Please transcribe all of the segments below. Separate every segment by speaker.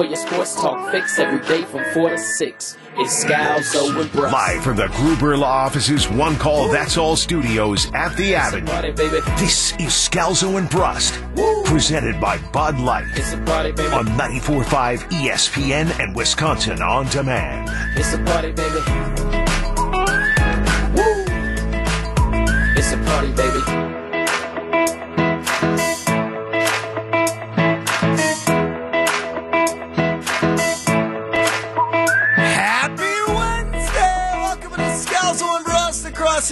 Speaker 1: For your sports talk fix every day from 4 to 6, it's Scalzo and Brust.
Speaker 2: Live from the Gruber Law Office's One Call That's All studios at the Avenue.
Speaker 1: Party.
Speaker 2: This is Scalzo and Brust, presented by Bud Light
Speaker 1: It's a party, baby.
Speaker 2: on 94.5 ESPN and Wisconsin On Demand.
Speaker 1: It's a party, baby. Woo! It's a party, baby.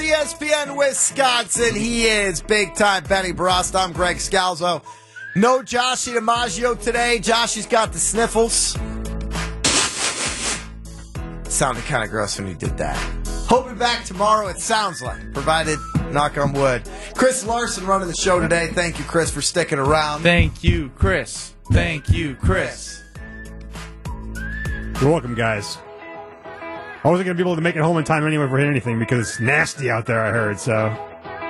Speaker 3: ESPN Wisconsin. He is big time Benny Brust. I'm Greg Scalzo. No Joshy DiMaggio today. Joshy's got the sniffles. Sounded kind of gross when he did that. Hope be back tomorrow, it sounds like, provided, knock on wood. Chris Larson running the show today. Thank you, Chris, for sticking around.
Speaker 4: Thank you, Chris. Thank you, Chris.
Speaker 5: You're welcome, guys. I wasn't going to be able to make it home in time anyway for anything because it's nasty out there, I heard, so.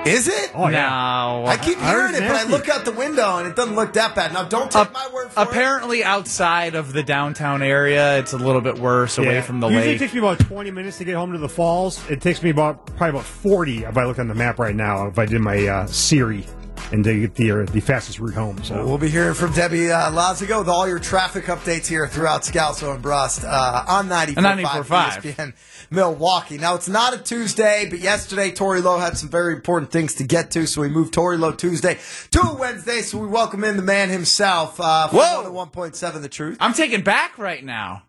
Speaker 3: Is it?
Speaker 5: Oh, yeah.
Speaker 4: Now,
Speaker 3: I keep hearing
Speaker 5: heard
Speaker 3: it, but I look out the window and it doesn't look that bad. Now, don't take
Speaker 4: ap-
Speaker 3: my word for it.
Speaker 4: apparently outside of the downtown area, it's a little bit worse away
Speaker 5: Yeah.
Speaker 4: from the
Speaker 5: Usually
Speaker 4: lake.
Speaker 5: it takes me about 20 minutes to get home to the falls. It takes me about probably about 40 if I look on the map right now, if I did my uh, Siri and to get the, uh, the fastest route home. So
Speaker 3: We'll be hearing from Debbie uh, Lazigo with all your traffic updates here throughout Scalzo and Brust uh, on 94.5
Speaker 4: 94.5.
Speaker 3: ESPN Milwaukee. Now, it's not a Tuesday, but yesterday Tori Lowe had some very important things to get to, so we moved Tori Lowe Tuesday to a Wednesday, so we welcome in the man himself uh, from
Speaker 4: Whoa.
Speaker 3: 101.7 The Truth.
Speaker 4: I'm taken back right now.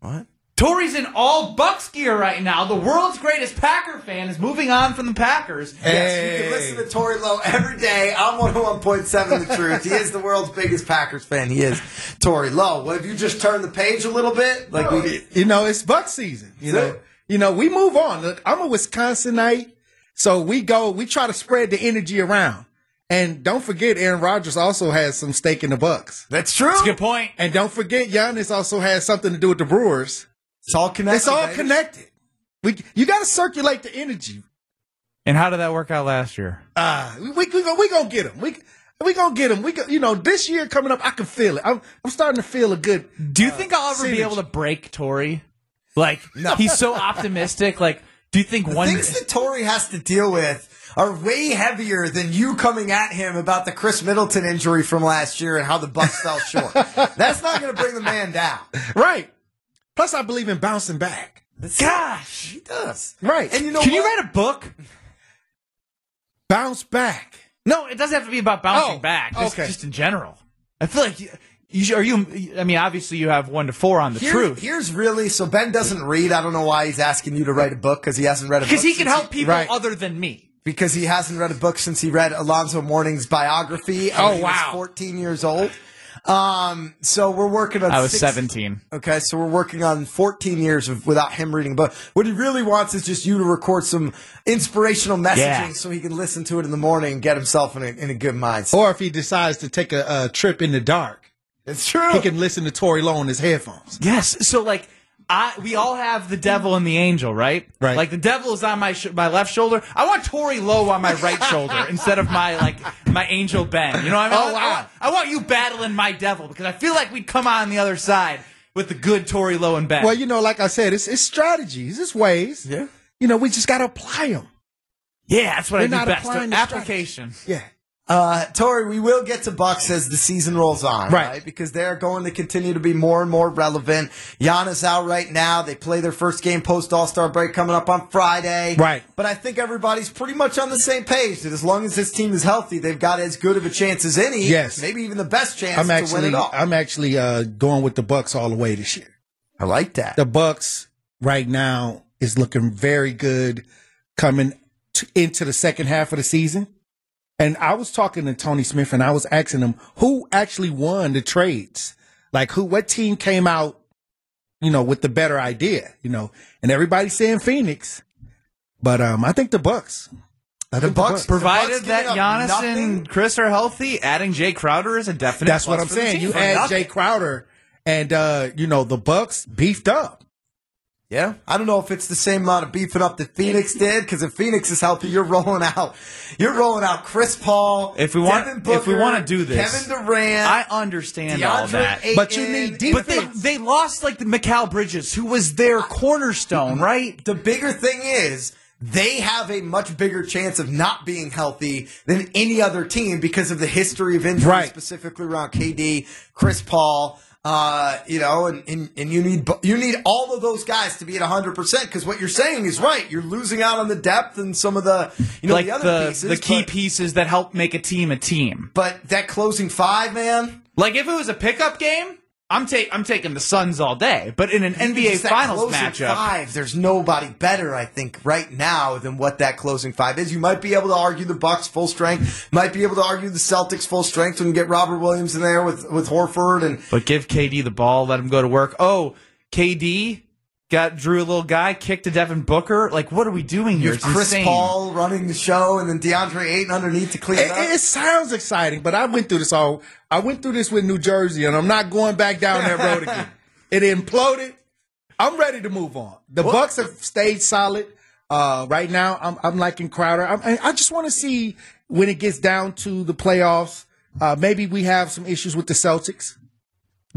Speaker 3: What?
Speaker 4: Tori's in all Bucks gear right now. The world's greatest Packer fan is moving on from the Packers.
Speaker 3: Yes, you can listen to Tori Lowe every day on 101.7 The Truth. He is the world's biggest Packers fan. He is Tori Lowe. Well, have you just turned the page a little bit? Like we,
Speaker 6: you know, it's buck season. You
Speaker 3: Is
Speaker 6: know, you know, we move on. Look, I'm a Wisconsinite, so we go. We try to spread the energy around. And don't forget, Aaron Rodgers also has some stake in the Bucks.
Speaker 3: that's true.
Speaker 4: That's a good point.
Speaker 6: And don't forget, Giannis also has something to do with the Brewers.
Speaker 3: It's all connected.
Speaker 6: It's all
Speaker 3: baby.
Speaker 6: connected. We, you got to circulate the energy.
Speaker 4: And how did that work out last year?
Speaker 6: Ah, we we gonna we gonna get him. We we gonna get him. We go, you know this year coming up, I can feel it. I'm I'm starting to feel a good.
Speaker 4: Do you think I'll ever be able to break Tori? Like, no. he's so optimistic. Like, do you think
Speaker 3: The
Speaker 4: one
Speaker 3: things that Tori has to deal with are way heavier than you coming at him about the Khris Middleton injury from last year and how the Bucks fell short. That's not going to bring the man down.
Speaker 6: Right. Plus, I believe in bouncing back.
Speaker 4: Gosh.
Speaker 3: He does.
Speaker 6: Right.
Speaker 3: And you know
Speaker 4: Can you write a book?
Speaker 6: Bounce back.
Speaker 4: No, it doesn't have to be about bouncing
Speaker 6: Oh,
Speaker 4: back. Just,
Speaker 6: okay.
Speaker 4: just in general. I feel like you, you should- are you. I mean, obviously you have one to four on the
Speaker 3: Here-
Speaker 4: truth
Speaker 3: Here's really so Ben doesn't read. I don't know why he's asking you to write a book because he hasn't read a book.
Speaker 4: because he can
Speaker 3: since
Speaker 4: help people
Speaker 6: right.
Speaker 4: other than me.
Speaker 3: because he hasn't read a book since he read Alonzo Mourning's biography.
Speaker 4: Oh,
Speaker 3: he was
Speaker 4: wow.
Speaker 3: 14 years old. Um, so we're working on.
Speaker 4: I was
Speaker 3: six-
Speaker 4: seventeen.
Speaker 3: Okay, so we're working on 14 years of without him reading a book. What he really wants is just you to record some inspirational messaging
Speaker 4: Yeah.
Speaker 3: so he can listen to it in the morning and get himself in a, in a good mindset.
Speaker 6: Or if he decides to take a, a trip in the dark,
Speaker 3: It's true.
Speaker 6: he can listen to Tori Lowe on his headphones.
Speaker 4: Yes. So like. I, we all have the devil and the angel, right?
Speaker 6: Right.
Speaker 4: Like the devil is on my sh- my left shoulder. I want Tori Lowe on my right shoulder instead of my like my angel Ben. You know what I mean?
Speaker 6: Oh,
Speaker 4: I- I,
Speaker 6: wow.
Speaker 4: want, I want you battling my devil because I feel like we'd come on the other side with the good Tori Lowe and Ben.
Speaker 6: Well, you know, like I said, it's, it's strategies, it's ways.
Speaker 3: Yeah.
Speaker 6: You know, we just got to apply them.
Speaker 4: yeah, that's what
Speaker 6: We're
Speaker 4: I do
Speaker 6: not
Speaker 4: best. Application.
Speaker 6: Yeah.
Speaker 3: Uh, Tori, we will get to Bucks as the season rolls on, right.
Speaker 6: Right.
Speaker 3: Because they're going to continue to be more and more relevant. Giannis out right now. They play their first game post All Star break coming up on Friday.
Speaker 6: Right.
Speaker 3: But I think everybody's pretty much on the same page that as long as this team is healthy, they've got as good of a chance as any.
Speaker 6: Yes.
Speaker 3: Maybe even the best chance
Speaker 6: I'm
Speaker 3: to win
Speaker 6: actually,
Speaker 3: it all.
Speaker 6: I'm actually uh, going with the Bucks all the way this year.
Speaker 3: I like that.
Speaker 6: The Bucks right now is looking very good coming t- into the second half of the season. And I was talking to Tony Smith and I was asking him who actually won the trades. Like who, what team came out, you know, with the better idea, you know, and everybody's saying Phoenix, but, um, I think the Bucks. I
Speaker 3: The
Speaker 6: think
Speaker 3: Bucks,
Speaker 4: Provided
Speaker 3: the Bucks
Speaker 4: that
Speaker 3: giving
Speaker 4: Giannis
Speaker 3: nothing.
Speaker 4: and Chris are healthy, adding Jae Crowder is a definite.
Speaker 6: That's what I'm
Speaker 4: for
Speaker 6: saying. You add
Speaker 4: nothing.
Speaker 6: Jae Crowder and uh, you know the Bucks beefed up.
Speaker 3: Yeah, I don't know if it's the same amount of beefing up that Phoenix did because if Phoenix is healthy, you're rolling out, you're rolling out Chris Paul.
Speaker 4: If we want-
Speaker 3: Booker,
Speaker 4: if we wanna do this,
Speaker 3: Kevin Durant.
Speaker 4: I understand all that.
Speaker 6: But you need deep-
Speaker 4: But they they lost like the Mikal Bridges, who was their cornerstone, right?
Speaker 3: the bigger thing is they have a much bigger chance of not being healthy than any other team because of the history of injuries,
Speaker 6: Right.
Speaker 3: specifically around KD, Chris Paul. Uh, you know, and, and, and you need you need all of those guys to be at 100% because what you're saying is right. You're losing out on the depth and some of the, you know,
Speaker 4: like
Speaker 3: the other
Speaker 4: the
Speaker 3: pieces.
Speaker 4: the key
Speaker 3: but,
Speaker 4: pieces that help make a team a team.
Speaker 3: but that closing five, man,
Speaker 4: Like if it was a pickup game, I'm take I'm taking the Suns all day. But in an NBA
Speaker 3: Just
Speaker 4: Finals
Speaker 3: closing
Speaker 4: matchup,
Speaker 3: Five, there's nobody better, I think, right now than what that closing five is. You might be able to argue the Bucks full strength, might be able to argue the Celtics full strength when you get Robert Williams in there with with Horford and
Speaker 4: but give KD the ball, let him go to work. Oh, KD got drew a little guy, kicked to Devin Booker. Like what are we doing here?
Speaker 3: with
Speaker 4: It's
Speaker 3: Chris
Speaker 4: insane.
Speaker 3: Paul running the show, and then DeAndre Ayton underneath to clean
Speaker 6: It,
Speaker 3: it up.
Speaker 6: it sounds exciting, but I went through this all. I went through this with New Jersey, and I'm not going back down that road again. It imploded. I'm ready to move on. The Bucks have stayed solid. Uh, right now, I'm, I'm liking Crowder. I'm, I I just want to see when it gets down to the playoffs. Uh, maybe we have some issues with the Celtics.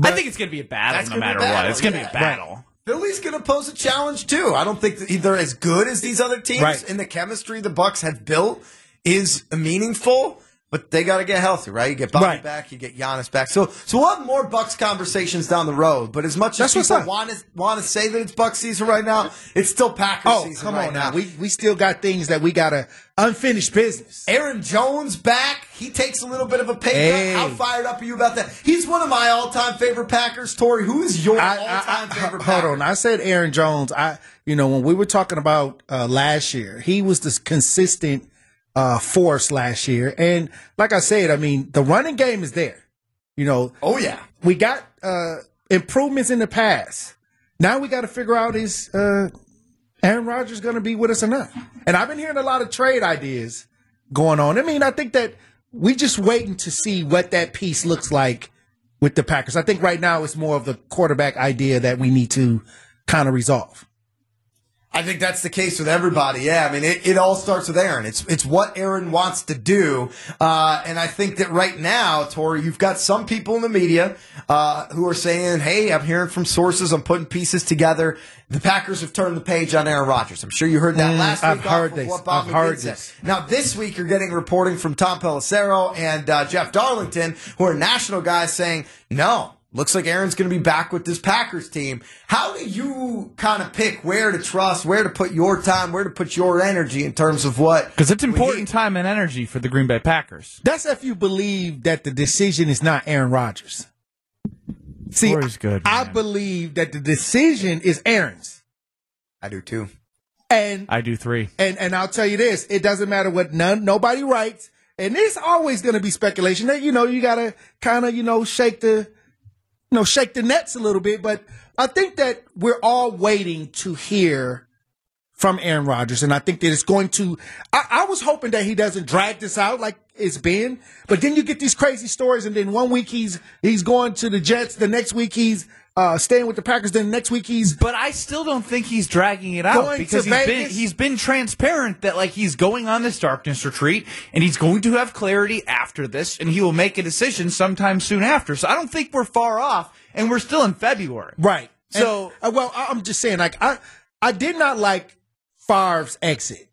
Speaker 4: I think it's gonna be a battle no
Speaker 3: gonna be a
Speaker 4: matter
Speaker 3: battle,
Speaker 4: what. It's gonna
Speaker 3: yeah.
Speaker 4: be a battle.
Speaker 3: Philly's going to pose a challenge too. I don't think that they're as good as these other teams,
Speaker 6: Right.
Speaker 3: and the chemistry the Bucks have built is meaningful. But they got to get healthy, right? You get Bobby
Speaker 6: Right.
Speaker 3: back, you get Giannis back. So, so we'll have more Bucks conversations down the road. But as much
Speaker 6: That's
Speaker 3: as people want to want to say that it's Bucks season right now, it's still Packers
Speaker 6: Oh,
Speaker 3: season
Speaker 6: come
Speaker 3: right
Speaker 6: on now. We we still got things that we gotta unfinished business.
Speaker 3: Aaron Jones back. He takes a little bit of a pay
Speaker 6: Hey.
Speaker 3: cut. How fired up are you about that? He's one of my all-time favorite Packers. Tori, who is your
Speaker 6: I,
Speaker 3: all-time
Speaker 6: I- I-
Speaker 3: favorite?
Speaker 6: hold
Speaker 3: Packer?
Speaker 6: on. I said Aaron Jones. I, you know, when we were talking about uh, last year, he was this consistent uh, force last year, and like I said, I mean, the running game is there. You know,
Speaker 3: Oh yeah.
Speaker 6: we got uh, improvements in the past. Now we got to figure out his uh, Aaron Rodgers going to be with us or not? And I've been hearing a lot of trade ideas going on. I mean, I think that we just waiting to see what that piece looks like with the Packers. I think right now it's more of the quarterback idea that we need to kind of resolve.
Speaker 3: I think that's the case with everybody. Yeah, I mean, it, it all starts with Aaron. It's it's what Aaron wants to do, uh, and I think that right now, Tori, you've got some people in the media uh, who are saying, "Hey, I'm hearing from sources. I'm putting pieces together. The Packers have turned the page on Aaron Rodgers. I'm sure you heard that
Speaker 6: Mm,
Speaker 3: last
Speaker 6: I've
Speaker 3: week.
Speaker 6: heard this. I've heard
Speaker 3: said.
Speaker 6: this.
Speaker 3: Now, this week, you're getting reporting from Tom Pelissero and uh, Jeff Darlington, who are national guys, saying, "No." Looks like Aaron's going to be back with this Packers team. How do you kind of pick where to trust, where to put your time, where to put your energy in terms of what?
Speaker 4: Because it's important time and energy for the Green Bay Packers.
Speaker 6: That's if you believe that the decision is not Aaron Rodgers. See,
Speaker 4: Corey's good,
Speaker 6: I believe that the decision is Aaron's.
Speaker 3: I do too.
Speaker 6: And
Speaker 4: I do three.
Speaker 6: And and I'll tell you this: it doesn't matter what none nobody writes, and it's always going to be speculation. That you know you got to kind of you know shake the you know shake the nets a little bit. But I think that we're all waiting to hear from Aaron Rodgers, and I think that it's going to. I, I was hoping that he doesn't drag this out like it's been, but then you get these crazy stories, and then one week he's he's going to the Jets, the next week he's uh, staying with the Packers, then next week he's
Speaker 4: But I still don't think he's dragging it out because been he's been transparent that like he's going on this darkness retreat and he's going to have clarity after this and he will make a decision sometime soon after. So I don't think we're far off and we're still in February.
Speaker 6: Right.
Speaker 4: So-
Speaker 6: And, uh, well, I'm just saying, like, I I did not like Favre's exit.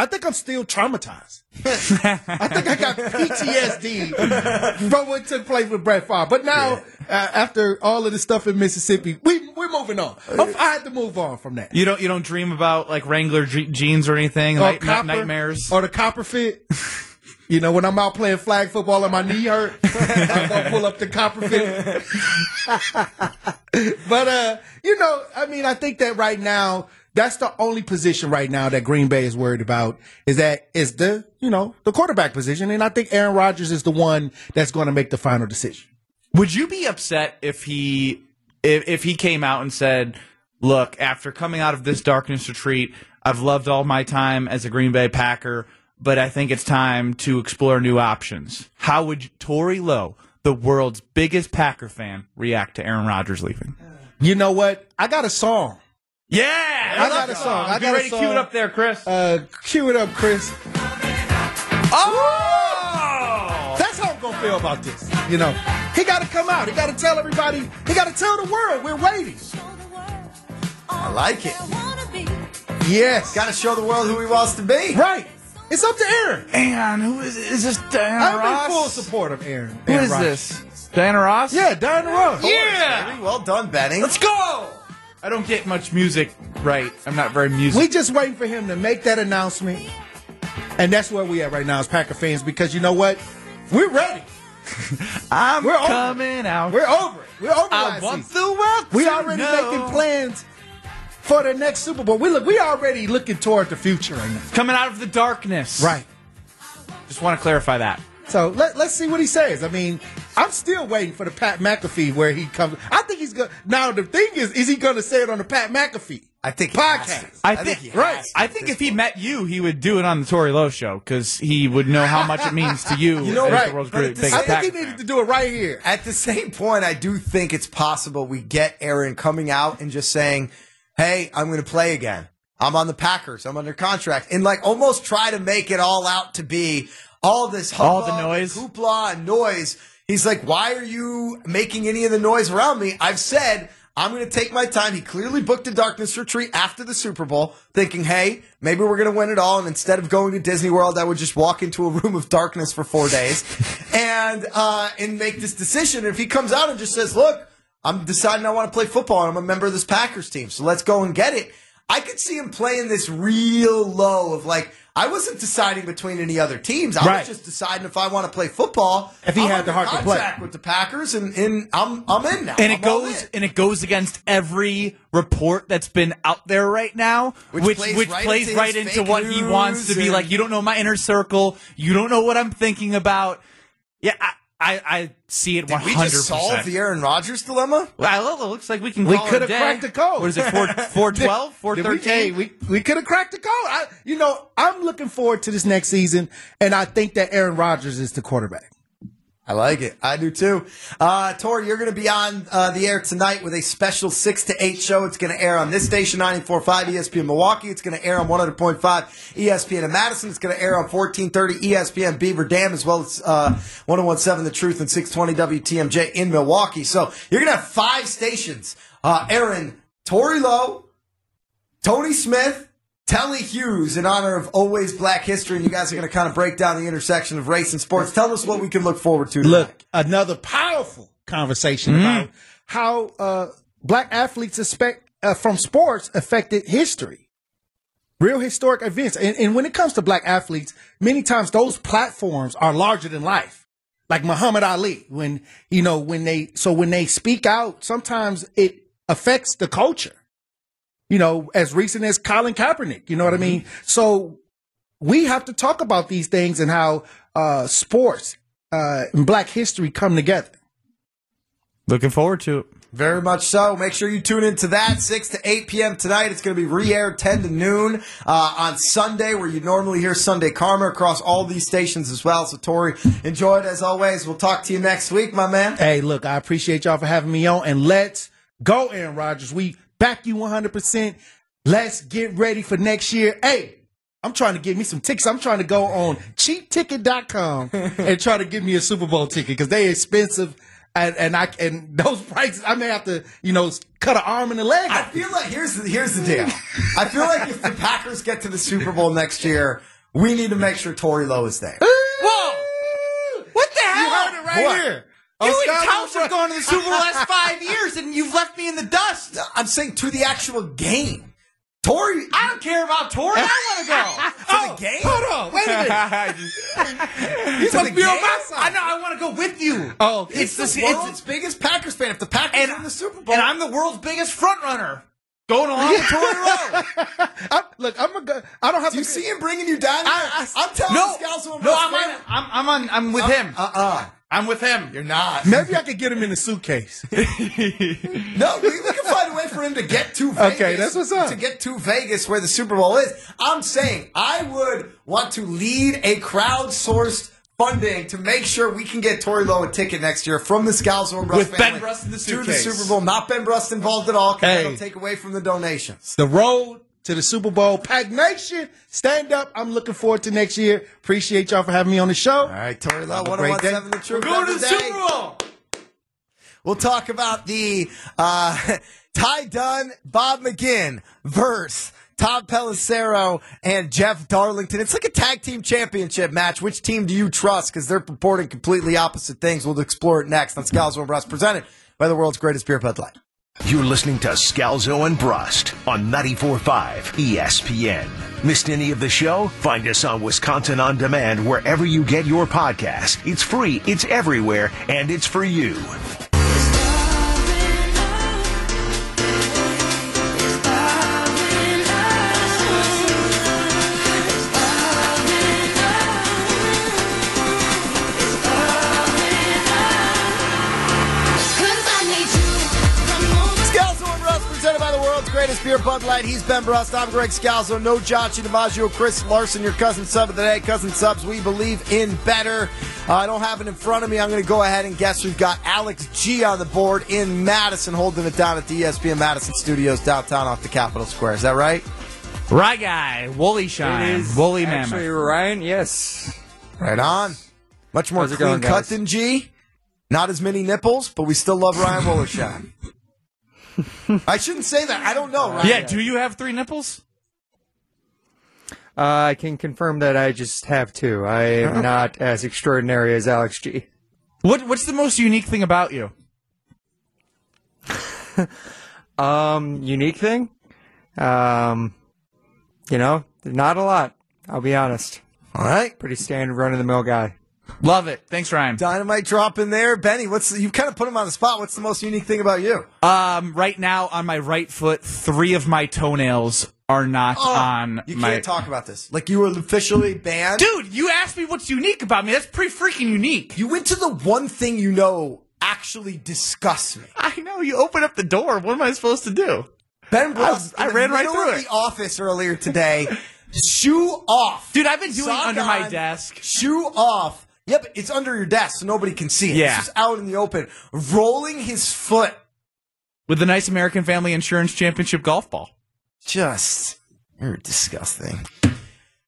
Speaker 6: I think I'm still traumatized. I think I got PTSD from what took place with Brett Favre. But now, uh, after all of the stuff in Mississippi, we we're moving on. I had to move on from that.
Speaker 4: You don't you don't dream about like Wrangler je- jeans or anything,
Speaker 6: Or copper,
Speaker 4: nightmares.
Speaker 6: or the copper fit. You know, when I'm out playing flag football and my knee hurt, I'm gonna pull up the copper fit. but uh, you know, I mean, I think that right now, that's the only position right now that Green Bay is worried about is that is the you know the quarterback position, and I think Aaron Rodgers is the one that's going to make the final decision.
Speaker 4: Would you be upset if he if, if he came out and said, "Look, after coming out of this darkness retreat, I've loved all my time as a Green Bay Packer, but I think it's time to explore new options." How would Tori Lowe, the world's biggest Packer fan, react to Aaron Rodgers leaving?
Speaker 6: You know what? I got a song.
Speaker 4: Yeah,
Speaker 6: I got a song. I
Speaker 4: Get
Speaker 6: got a
Speaker 4: ready,
Speaker 6: song.
Speaker 4: cue it up there, Chris.
Speaker 6: Uh, cue it up, Chris.
Speaker 4: oh,
Speaker 6: That's how I'm gonna feel about this. You know, he got to come out. He got to tell everybody. He got to tell the world we're waiting.
Speaker 3: I like it.
Speaker 6: Yes,
Speaker 3: Got to show the world who he wants to be.
Speaker 6: right. It's up to Aaron.
Speaker 4: and who is is this? Diana Ross?
Speaker 6: I'm
Speaker 4: Ross?
Speaker 6: in full support of Aaron.
Speaker 4: Who
Speaker 6: Aaron
Speaker 4: is
Speaker 6: Rodgers.
Speaker 4: this? Diana Ross?
Speaker 6: Yeah, Diana Ross.
Speaker 4: Yeah.
Speaker 3: Baby, Well done, Benny.
Speaker 4: Let's go. I don't get much music right. I'm not very music.
Speaker 6: We just waiting for him to make that announcement, and that's where we at right now as Packer fans. Because you know what, we're ready.
Speaker 4: I'm
Speaker 6: We're over
Speaker 4: coming out.
Speaker 6: We're over it. We're over
Speaker 4: I
Speaker 6: last
Speaker 4: want
Speaker 6: season.
Speaker 4: the world.
Speaker 6: We
Speaker 4: to
Speaker 6: already
Speaker 4: know.
Speaker 6: making plans for the next Super Bowl. We look. We already looking toward the future right now.
Speaker 4: Coming out of the darkness.
Speaker 6: Right.
Speaker 4: Just want to clarify that.
Speaker 6: So let, let's see what he says. I mean, I'm still waiting for the Pat McAfee where he comes. I think he's going. Now the thing is, is he going to say it on the Pat McAfee?
Speaker 3: I think he has
Speaker 6: podcast.
Speaker 3: to.
Speaker 4: I,
Speaker 3: I
Speaker 4: think,
Speaker 3: think he
Speaker 4: right.
Speaker 3: has
Speaker 4: I think if he
Speaker 3: point.
Speaker 4: met you, he would do it on the Tori Lowe show because he would know how much it means to you.
Speaker 3: You know,
Speaker 4: as
Speaker 3: right,
Speaker 4: the world's
Speaker 3: but
Speaker 4: great,
Speaker 3: the
Speaker 4: biggest
Speaker 6: I think he needed to do it right here.
Speaker 3: At the same point, I do think it's possible we get Aaron coming out and just saying, "Hey, I'm going to play again. I'm on the Packers. I'm under contract," and like almost try to make it all out to be all this
Speaker 4: All the noise.
Speaker 3: and hoopla, and noise. He's like, "Why are you making any of the noise around me?" I've said. I'm going to take my time. He clearly booked a darkness retreat after the Super Bowl, thinking, hey, maybe we're going to win it all. And instead of going to Disney World, I would just walk into a room of darkness for four days and, uh, and make this decision. And if he comes out and just says, look, I'm deciding I want to play football and I'm a member of this Packers team. So let's go and get it. I could see him playing this real low of like, I wasn't deciding between any other teams. I
Speaker 6: Right.
Speaker 3: was just deciding if I want to play football.
Speaker 6: If he
Speaker 3: I'm
Speaker 6: had the heart to play.
Speaker 3: with the Packers and, and I'm, I'm in now.
Speaker 4: and
Speaker 3: I'm
Speaker 4: it goes and it goes against every report that's been out there right now,
Speaker 3: Which
Speaker 4: which
Speaker 3: plays
Speaker 4: which
Speaker 3: right
Speaker 4: plays
Speaker 3: into
Speaker 4: right into what he wants to be like. You don't know my inner circle. You don't know what I'm thinking about. Yeah, I I, I see it one
Speaker 3: Did we
Speaker 4: hundred
Speaker 3: just solve the Aaron Rodgers dilemma?
Speaker 4: Well, it looks like we can.
Speaker 6: We
Speaker 4: call it a
Speaker 6: could have cracked the code.
Speaker 4: What is it? Four four twelve, four
Speaker 6: we, we, we could have cracked the code. I, you know, I'm looking forward to this next season, and I think that Aaron Rodgers is the quarterback.
Speaker 3: I like it. I do too. Uh, Tori, you're going to be on uh, the air tonight with a special 6 to 8 show. It's going to air on this station, 94.5 ESPN Milwaukee. It's going to air on 100.5 ESPN in Madison. It's going to air on 1430 ESPN Beaver Dam, as well as uh, 1017 The Truth and 620 WTMJ in Milwaukee. So you're going to have five stations uh, airing Tori Lowe, Tony Smith, Telly Hughes in honor of Always Black History. And you guys are going to kind of break down the intersection of race and sports. Tell us what we can look forward to. tonight.
Speaker 6: Look, another powerful conversation about how uh, black athletes expect, uh, from sports affected history. Real historic events. And, and when it comes to black athletes, many times those platforms are larger than life. Like Muhammad Ali, when, you know, when they, so when they speak out, sometimes it affects the culture. You know, as recent as Colin Kaepernick, you know what I mean? So we have to talk about these things and how uh, sports uh, and Black history come together.
Speaker 4: Looking forward to it.
Speaker 3: Very much so. Make sure you tune into that 6 to 8 p.m. tonight. It's going to be re-aired 10 to noon uh, on Sunday, where you normally hear Sunday Karma across all these stations as well. So, Tori, enjoy it as always. We'll talk to you next week, my man.
Speaker 6: Hey, look, I appreciate y'all for having me on, and let's go, Aaron Rodgers. We back you 100%. Let's get ready for next year. Hey, I'm trying to get me some tickets. I'm trying to go on cheapticket.com and try to get me a Super Bowl ticket because they're expensive. And, and I and those prices, I may have to, you know, cut an arm and a leg.
Speaker 3: I feel like here's the, here's the deal. I feel like if the Packers get to the Super Bowl next year, we need to make sure Tori Lowe is there.
Speaker 4: Whoa! What the hell?
Speaker 6: You heard it right
Speaker 3: What?
Speaker 6: here.
Speaker 4: You
Speaker 6: On
Speaker 4: and
Speaker 6: Sky
Speaker 4: Couch
Speaker 6: News
Speaker 4: have gone to the Super Bowl the last five years, and you've left me in the dust.
Speaker 3: I'm saying to the actual game. Tori,
Speaker 4: I don't care about Tori. I want to go.
Speaker 3: to the game?
Speaker 6: Hold on, wait a minute.
Speaker 3: You
Speaker 6: must be on my side.
Speaker 4: I know. I want to go with you.
Speaker 6: Oh, okay.
Speaker 3: It's,
Speaker 4: It's
Speaker 3: the
Speaker 4: the-
Speaker 3: world's biggest Packers fan. If the Packers
Speaker 4: And-
Speaker 3: are in the Super Bowl,
Speaker 4: And I'm the world's biggest front runner. Going along with Tori Rowe.
Speaker 6: I, look, I'm a good. I don't have
Speaker 3: Do you see him bringing you down?
Speaker 6: I- I-
Speaker 3: am telling
Speaker 4: No,
Speaker 3: this gal's on
Speaker 4: no, I'm on. I'm, I'm on. I'm with him.
Speaker 3: Uh uh
Speaker 4: I'm with him.
Speaker 3: You're not.
Speaker 6: Maybe I could get him in a suitcase.
Speaker 3: No, we, we can find a way for him to get to Vegas.
Speaker 6: Okay, that's what's up.
Speaker 3: To get to Vegas where the Super Bowl is. I'm saying I would want to lead a crowdsourced funding to make sure we can get Tori Lowe a ticket next year from the Scalzo and Brust
Speaker 4: With Ben
Speaker 3: family
Speaker 4: Brust in the suitcase.
Speaker 3: to the. Super Bowl. Not Ben Brust involved at all because
Speaker 6: Hey.
Speaker 3: that'll take away from the donations.
Speaker 6: The road to the Super Bowl. Pack Nation, stand up. I'm looking forward to next year. Appreciate y'all for having me on the show.
Speaker 3: All right, Tori Lowe,
Speaker 6: Have a great day.
Speaker 3: 1017 The Truth.
Speaker 4: Go to the
Speaker 3: Every day.
Speaker 4: Super Bowl.
Speaker 3: We'll talk about the uh, Ty Dunne, Bob McGinn verse. Todd Pelissero and Jeff Darlington. It's like a tag team championship match. Which team do you trust? Because they're purporting completely opposite things. We'll explore it next on Scalzo and Brust, presented by the world's greatest beer Bud Light.
Speaker 2: You're listening to Scalzo and Brust on 94.5 ESPN. Missed any of the show? Find us on Wisconsin On Demand wherever you get your podcasts. It's free, it's everywhere, and it's for you.
Speaker 3: Bud Light. He's Ben Brust. I'm Greg Scalzo. No Josh DiMaggio, Chris Larson, your cousin sub of the day. Cousin subs, we believe in better. Uh, I don't have it in front of me. I'm going to go ahead and guess we've got Alex G on the board in Madison, holding it down at the ESPN Madison Studios downtown off the Capitol Square. Is that right?
Speaker 4: Right guy, Woolly Shine, Woolly man.
Speaker 7: Actually,
Speaker 4: Mammoth.
Speaker 7: Ryan, yes.
Speaker 3: Right on. Much more
Speaker 7: How's it
Speaker 3: clean
Speaker 7: going,
Speaker 3: cut than G. Not as many nipples, but we still love Ryan Wollersheim. I shouldn't say that. I don't know, Ryan.
Speaker 4: Yeah, do you have three nipples?
Speaker 7: Uh, I can confirm that I just have two. I am not as extraordinary as Alex G.
Speaker 4: What What's the most unique thing about you?
Speaker 7: Um, unique thing? Um, you know, not a lot. I'll be honest.
Speaker 3: All right.
Speaker 7: Pretty standard run of the mill guy.
Speaker 4: Love it. Thanks, Ryan.
Speaker 3: Dynamite drop in there. Benny, what's you kind of put him on the spot. What's the most unique thing about you?
Speaker 4: Um, right now on my right foot, three of my toenails are not on
Speaker 3: Oh, you
Speaker 4: my.
Speaker 3: can't talk about this. Like you were officially banned.
Speaker 4: Dude, you asked me what's unique about me. That's pretty freaking unique.
Speaker 3: You went to the one thing you know actually disgusts me.
Speaker 4: I know. You open up the door. What am I supposed to do?
Speaker 3: Ben Brust,
Speaker 4: I
Speaker 3: the
Speaker 4: ran right through
Speaker 3: of
Speaker 4: it.
Speaker 3: the office earlier today. shoe off,
Speaker 4: Dude, I've been doing
Speaker 3: Sock
Speaker 4: under my desk.
Speaker 3: Shoe off. Yep, it's under your desk, so nobody can see it.
Speaker 4: Yeah.
Speaker 3: It's just out in the open, rolling his foot.
Speaker 4: with the nice American Family Insurance Championship golf ball.
Speaker 3: Just you're disgusting.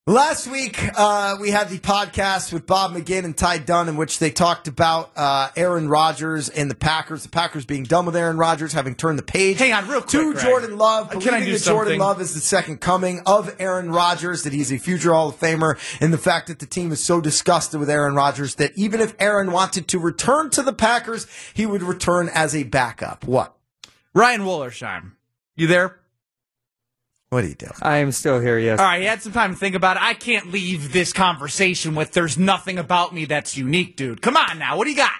Speaker 3: Last week, uh, we had the podcast with Bob McGinn and Ty Dunne, in which they talked about uh, Aaron Rodgers and the Packers. The Packers being done with Aaron Rodgers, having turned the page.
Speaker 4: Hang on, real quick,
Speaker 3: To
Speaker 4: Greg.
Speaker 3: Jordan Love,
Speaker 4: Can I
Speaker 3: believing
Speaker 4: do
Speaker 3: that Jordan? Love is the second coming of Aaron Rodgers, that he's a future Hall of Famer, and the fact that the team is so disgusted with Aaron Rodgers that even if Aaron wanted to return to the Packers, he would return as a backup. What?
Speaker 4: Ryan Wollersheim, you there?
Speaker 3: What are you doing?
Speaker 7: I am still here, yes.
Speaker 4: All right, he had some time to think about it. I can't leave this conversation with "There's nothing about me that's unique, dude." Come on now, what do you got?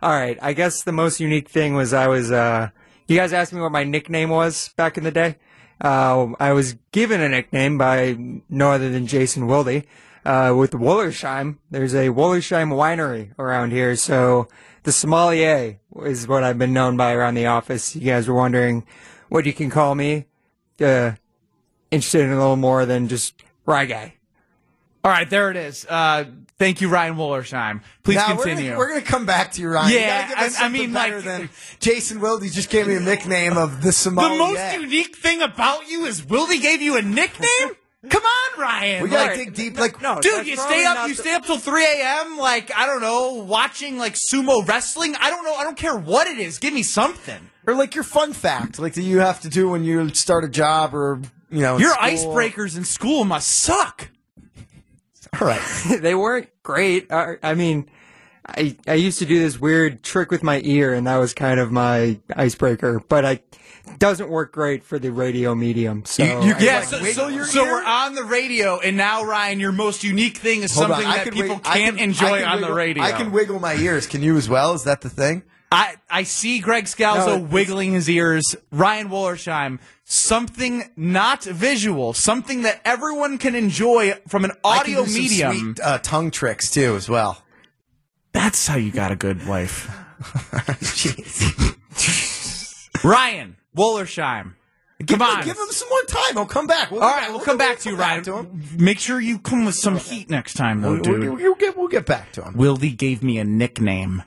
Speaker 7: All right. I guess the most unique thing was I was, uh, you guys asked me what my nickname was back in the day. Uh, I was given a nickname by no other than Jason Wilde. Uh, with Wollersheim, there's a Wollersheim winery around here, so the sommelier is what I've been known by around the office. You guys were wondering what you can call me. Uh, interested in a little more than just Rye Guy.
Speaker 4: All right, there it is. Uh, thank you, Ryan Wollersheim. Please
Speaker 3: Now,
Speaker 4: continue.
Speaker 3: We're gonna, come back to you, Ryan. You
Speaker 4: Yeah,
Speaker 3: gotta give us
Speaker 4: I- I mean,
Speaker 3: better
Speaker 4: like-
Speaker 3: than Jason Wilde just gave me a nickname of the
Speaker 4: the
Speaker 3: sommelier.
Speaker 4: most unique thing about you is Wilde gave you a nickname. Come on, Ryan.
Speaker 3: we gotta
Speaker 4: Like-
Speaker 3: dig deep. Like,
Speaker 7: No,
Speaker 4: Dude, you stay up.
Speaker 7: not
Speaker 4: You
Speaker 7: the-
Speaker 4: stay up till three a.m. Like I don't know, watching like sumo wrestling. I don't know. I don't care what it is. Give me something.
Speaker 3: Or like your fun fact, like that you have to do when you start a job or you know
Speaker 4: Your
Speaker 3: school.
Speaker 4: icebreakers in school must suck.
Speaker 3: All right.
Speaker 7: they weren't great. I, I mean, I I used to do this weird trick with my ear, and that was kind of my icebreaker. But I doesn't work great for the radio medium. So
Speaker 3: You- you
Speaker 4: Yeah,
Speaker 3: like,
Speaker 4: so, so, so we're on the radio, and now Ryan, your most unique thing is
Speaker 3: Hold
Speaker 4: something
Speaker 3: I
Speaker 4: that
Speaker 3: can
Speaker 4: people
Speaker 3: wig-
Speaker 4: can't
Speaker 3: can-
Speaker 4: enjoy
Speaker 3: can
Speaker 4: on the radio.
Speaker 3: I can wiggle my ears. Can you as well? Is that the thing?
Speaker 4: I, I see Greg Scalzo
Speaker 7: No,
Speaker 4: wiggling his ears. Ryan Wollersheim, something not visual, something that everyone can enjoy from an audio medium.
Speaker 3: sweet, uh, tongue tricks too, as well.
Speaker 4: That's how you got a good wife. Ryan Wollersheim,
Speaker 3: Give,
Speaker 4: Come
Speaker 3: him,
Speaker 4: on.
Speaker 3: give him some more time. He'll come back. We'll
Speaker 4: All right,
Speaker 3: back-
Speaker 4: we'll come back to you, Ryan.
Speaker 3: to.
Speaker 4: Make sure you come with some heat next time, though,
Speaker 3: We'll,
Speaker 4: dude.
Speaker 3: we'll, we'll get, we'll get back to him.
Speaker 4: Wildy gave me a nickname.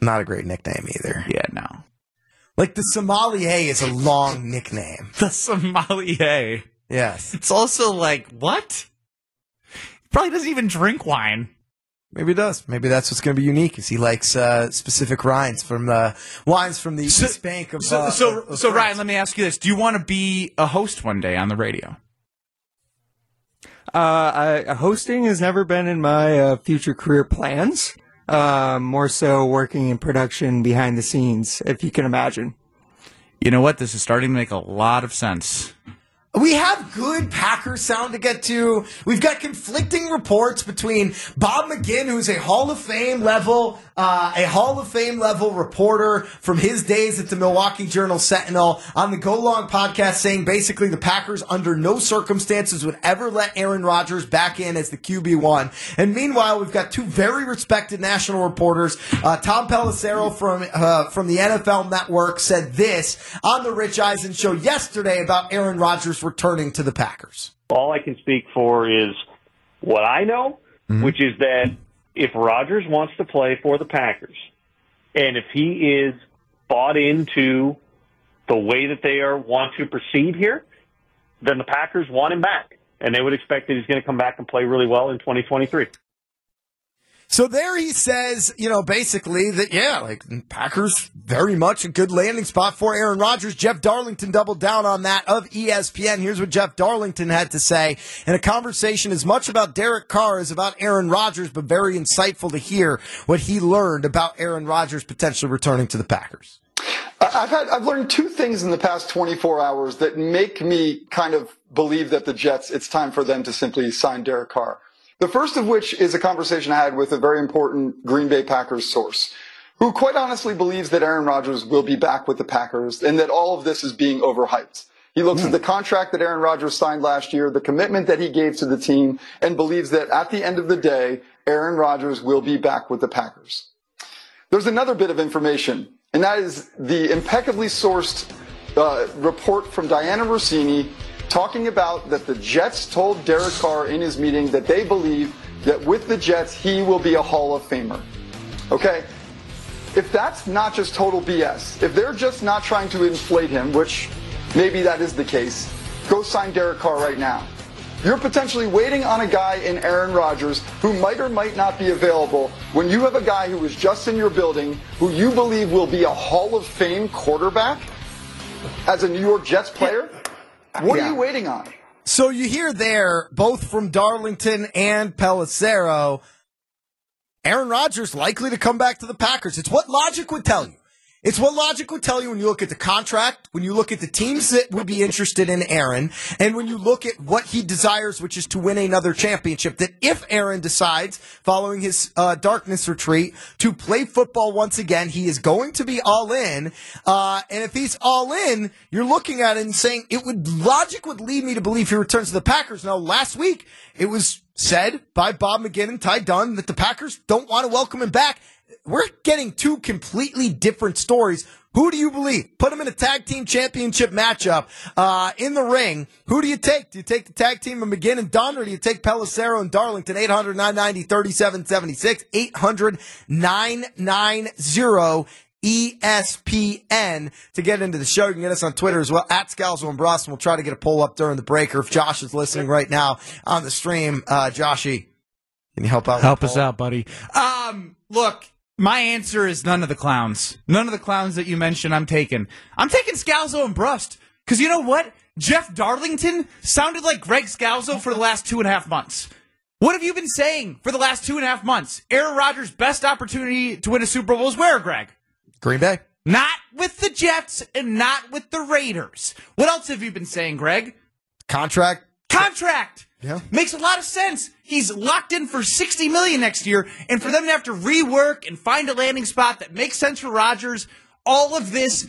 Speaker 3: Not a great nickname either.
Speaker 4: Yeah, no.
Speaker 3: Like the sommelier is a long nickname.
Speaker 4: The sommelier.
Speaker 3: Yes.
Speaker 4: It's also like, what? Probably doesn't even drink wine.
Speaker 3: Maybe it does. Maybe that's what's going to be unique. Is he likes uh, specific wines from the wines from the East Bank of.
Speaker 4: So,
Speaker 3: uh,
Speaker 4: so,
Speaker 3: of- of
Speaker 4: so Ryan, let me ask you this: Do you want to be a host one day on the radio?
Speaker 7: Uh, I, hosting has never been in my uh, future career plans. Uh, more so working in production behind the scenes, if you can imagine.
Speaker 4: You know what? This is starting to make a lot of sense.
Speaker 3: We have good Packers sound to get to. We've got conflicting reports between Bob McGinn, who's a Hall of Fame level, uh, a Hall of Fame level reporter from his days at the Milwaukee Journal Sentinel on the Go Long podcast, saying basically the Packers under no circumstances would ever let Aaron Rodgers back in as the QB one. And meanwhile, we've got two very respected national reporters. Uh, Tom Pelissero from uh, from the NFL Network said this on the Rich Eisen show yesterday about Aaron Rodgers returning to the Packers.
Speaker 8: all I can speak for is what I know, which is that if Rodgers wants to play for the Packers, and if he is bought into the way that they are want to proceed here, then the Packers want him back, and they would expect that he's going to come back and play really well in 2023.
Speaker 3: So there he says, you know, basically that, yeah, like Packers very much a good landing spot for Aaron Rodgers. Jeff Darlington doubled down on that of ESPN. Here's what Jeff Darlington had to say in a conversation as much about Derek Carr as about Aaron Rodgers, but very insightful to hear what he learned about Aaron Rodgers potentially returning to the Packers.
Speaker 9: I've had I've learned two things in the past 24 hours that make me kind of believe that the Jets it's time for them to simply sign Derek Carr. The first of which is a conversation I had with a very important Green Bay Packers source who quite honestly believes that Aaron Rodgers will be back with the Packers and that all of this is being overhyped. He looks at the contract that Aaron Rodgers signed last year, the commitment that he gave to the team, and believes that at the end of the day, Aaron Rodgers will be back with the Packers. There's another bit of information, and that is the impeccably sourced uh, report from Dianna Russini talking about that the Jets told Derek Carr in his meeting that they believe that with the Jets, he will be a Hall of Famer. Okay? If that's not just total BS, if they're just not trying to inflate him, which maybe that is the case, go sign Derek Carr right now. You're potentially waiting on a guy in Aaron Rodgers who might or might not be available when you have a guy who is just in your building who you believe will be a Hall of Fame quarterback as a New York Jets player. What
Speaker 3: Yeah.
Speaker 9: are you waiting on?
Speaker 3: So you hear there, both from Darlington and Pelissero, Aaron Rodgers likely to come back to the Packers. It's what logic would tell you. It's what logic would tell you when you look at the contract, when you look at the teams that would be interested in Aaron, and when you look at what he desires, which is to win another championship. That if Aaron decides, following his uh, darkness retreat, to play football once again, he is going to be all in. Uh, and if he's all in, you're looking at it and saying it would logic would lead me to believe he returns to the Packers. Now, last week it was said by Bob McGinn and Ty Dunne that the Packers don't want to welcome him back. We're getting two completely different stories. Who do you believe? Put them in a tag team championship matchup uh, in the ring. Who do you take? Do you take the tag team of McGinn and Dunne, or do you take Pelissero and Darlington? 800 990 3776. 800 990 ESPN to get into the show. You can get us on Twitter as well at Scalzo and Brust, and we'll try to get a poll up during the break. Or if Josh is listening right now on the stream, uh, Joshy, can you help out?
Speaker 4: Help us
Speaker 3: poll?
Speaker 4: out, buddy. Um, look, my answer is none of the clowns. None of the clowns that you mentioned. I'm taking. I'm taking Scalzo and Brust because you know what? Jeff Darlington sounded like Greg Scalzo for the last two and a half months. What have you been saying for the last two and a half months? Aaron Rodgers' best opportunity to win a Super Bowl is where, Greg?
Speaker 3: Green Bay.
Speaker 4: Not with the Jets and not with the Raiders. What else have you been saying, Greg?
Speaker 3: Contract.
Speaker 4: Contract.
Speaker 3: Yeah.
Speaker 4: Makes a lot of sense. He's locked in for 60 million next year and for them to have to rework and find a landing spot that makes sense for Rodgers, all of this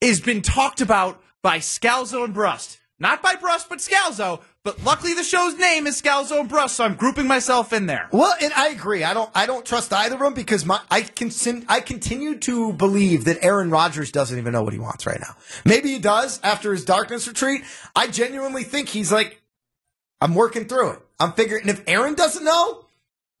Speaker 4: has been talked about by Scalzo and Brust. Not by Brust, but Scalzo, but luckily the show's name is Scalzo and Brust, so I'm grouping myself in there.
Speaker 3: Well, and I agree. I don't. I don't trust either of them because my I can. I continue to believe that Aaron Rodgers doesn't even know what he wants right now. Maybe he does after his darkness retreat. I genuinely think he's like, I'm working through it. I'm figuring. And if Aaron doesn't know,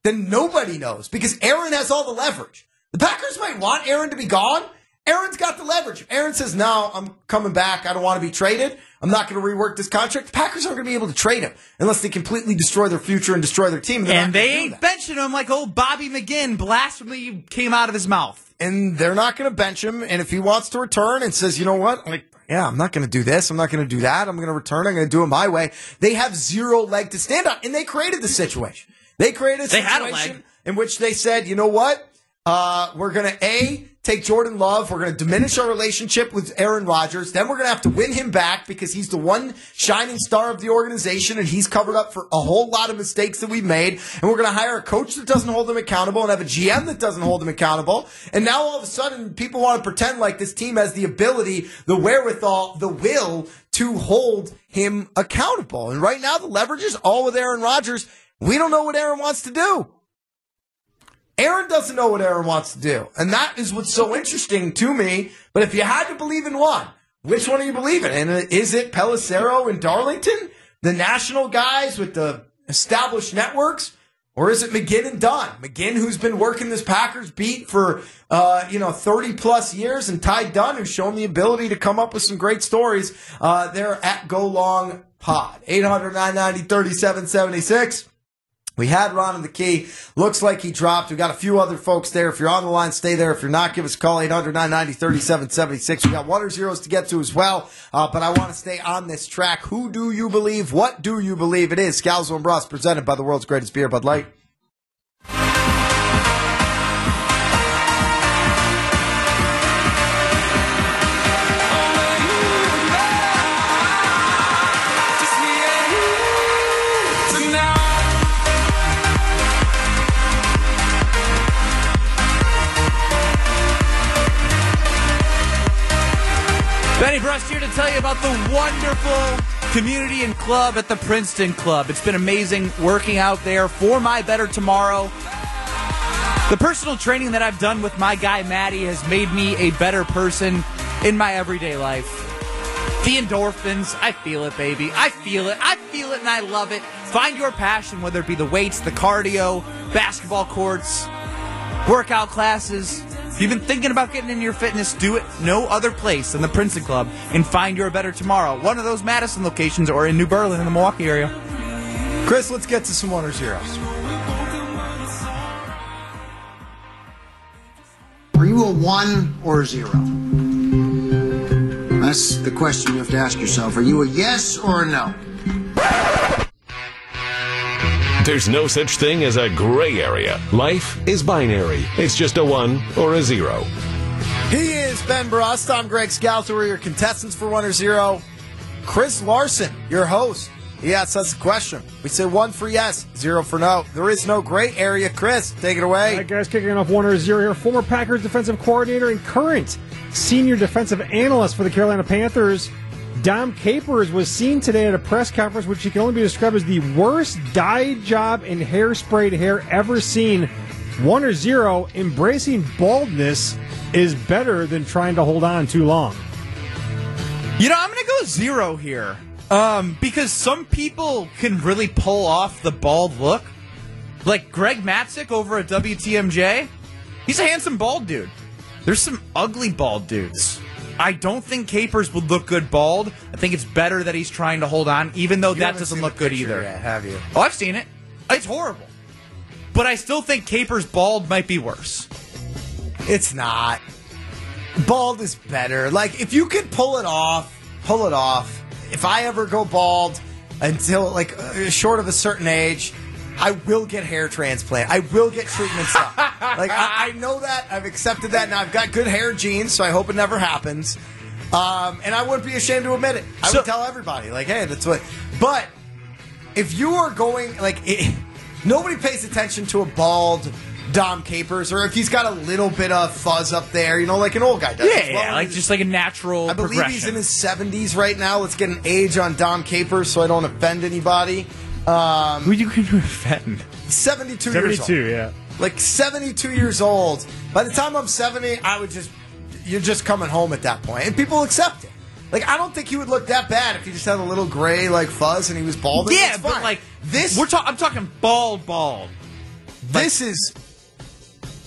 Speaker 3: then nobody knows because Aaron has all the leverage. The Packers might want Aaron to be gone. Aaron's got the leverage. If Aaron says, "No, I'm coming back. I don't want to be traded. I'm not going to rework this contract." The Packers aren't going to be able to trade him unless they completely destroy their future and destroy their team. They're
Speaker 4: And they ain't benching him like old Bobby McGinn blasphemy came out of his mouth.
Speaker 3: and they're not going to bench him. And if he wants to return and says, you know what, like, yeah, I'm not going to do this. I'm not going to do that. I'm going to return. I'm going to do it my way. They have zero leg to stand on, and they created the situation. They created a
Speaker 4: They had a leg.
Speaker 3: in which they said, you know what, uh, we're going to a take Jordan Love. We're going to diminish our relationship with Aaron Rodgers. Then we're going to have to win him back because he's the one shining star of the organization, and he's covered up for a whole lot of mistakes that we've made. And we're going to hire a coach that doesn't hold him accountable and have a GM that doesn't hold him accountable. And now all of a sudden, people want to pretend like this team has the ability, the wherewithal, the will to hold him accountable. And right now, the leverage is all with Aaron Rodgers. We don't know what Aaron wants to do. Aaron doesn't know what Aaron wants to do. And that is what's so interesting to me. But if you had to believe in one, which one are you believing? And uh, is it Pelissero and Darlington, the national guys with the established networks? Or is it McGinn and Dunne? McGinn, who's been working this Packers beat for, uh, you know, 30 plus years, and Ty Dunne, who's shown the ability to come up with some great stories. Uh, they're at Go Long Pod. 800 990 3776. We had Ron in the key. Looks like he dropped. We got a few other folks there. If you're on the line, stay there. If you're not, give us a call 800 990 3776. We got one or zeros to get to as well. Uh, but I want to stay on this track. Who do you believe? What do you believe? It is Scalzo and Brust presented by the world's greatest beer, Bud Light.
Speaker 4: Benny Brust here to tell you about the wonderful community and club at the Princeton Club. It's been amazing working out there for my better tomorrow. The personal training that I've done with my guy Maddie has made me a better person in my everyday life. The endorphins, I feel it, baby. I feel it. I feel it and I love it. Find your passion, whether it be the weights, the cardio, basketball courts, workout classes. If you've been thinking about getting into your fitness, do it no other place than the Princeton Club and find your better tomorrow. One of those Madison locations or in New Berlin in the Milwaukee area.
Speaker 3: Chris, let's get to some one or zeros.
Speaker 10: Are you a one or a zero? That's the question you have to ask yourself. Are you a yes or a no?
Speaker 11: There's no such thing as a gray area. Life is binary. It's just a one or a zero.
Speaker 3: He is Ben Brust. I'm Greg Scalzo. We're your contestants for one or zero. Chris Larson, your host. He asks us a question. We say one for yes, zero for no. There is no gray area. Chris, take it away.
Speaker 5: All right, guys, kicking off one or zero here. Former Packers defensive coordinator and current senior defensive analyst for the Carolina Panthers, Dom Capers, was seen today at a press conference which he can only be described as the worst dye job and hairsprayed hair ever seen. One or zero, embracing baldness is better than trying to hold on too long.
Speaker 4: You know, I'm going to go zero here. Um, because some people can really pull off the bald look. Like Greg Matzek over at WTMJ. He's a handsome bald dude. There's some ugly bald dudes. I don't think Capers would look good bald. I think it's better that he's trying to hold on, even though
Speaker 3: You
Speaker 4: that doesn't look good either.
Speaker 3: yet, have you?
Speaker 4: Oh, I've seen it. It's horrible. But I still think Capers bald might be worse.
Speaker 3: It's not. Bald is better. Like if you could pull it off, pull it off. If I ever go bald until like uh, short of a certain age, I will get hair transplant. I will get treatments like I, I know that. I've accepted that. Now I've got good hair genes, so I hope it never happens. Um, and I wouldn't be ashamed to admit it. I
Speaker 4: So-
Speaker 3: would tell everybody, like, hey, that's what. But if you are going like, it, nobody pays attention to a bald Dom Capers, or if he's got a little bit of fuzz up there, you know, like an old guy does.
Speaker 4: Yeah,
Speaker 3: well.
Speaker 4: yeah, like just like a natural
Speaker 3: I believe he's in his 70s right now. Let's get an age on Dom Capers so I don't offend anybody. Um,
Speaker 4: Who you offend?
Speaker 3: 72, years old.
Speaker 5: 72, yeah.
Speaker 3: Like 72 years old. By the time I'm 70, I would just, you're just coming home at that point. And people accept it. Like, I don't think he would look that bad if he just had a little gray, like, fuzz and he was balding.
Speaker 4: Yeah, but
Speaker 3: fine.
Speaker 4: like
Speaker 3: this,
Speaker 4: we're talking. I'm talking bald, bald.
Speaker 3: this is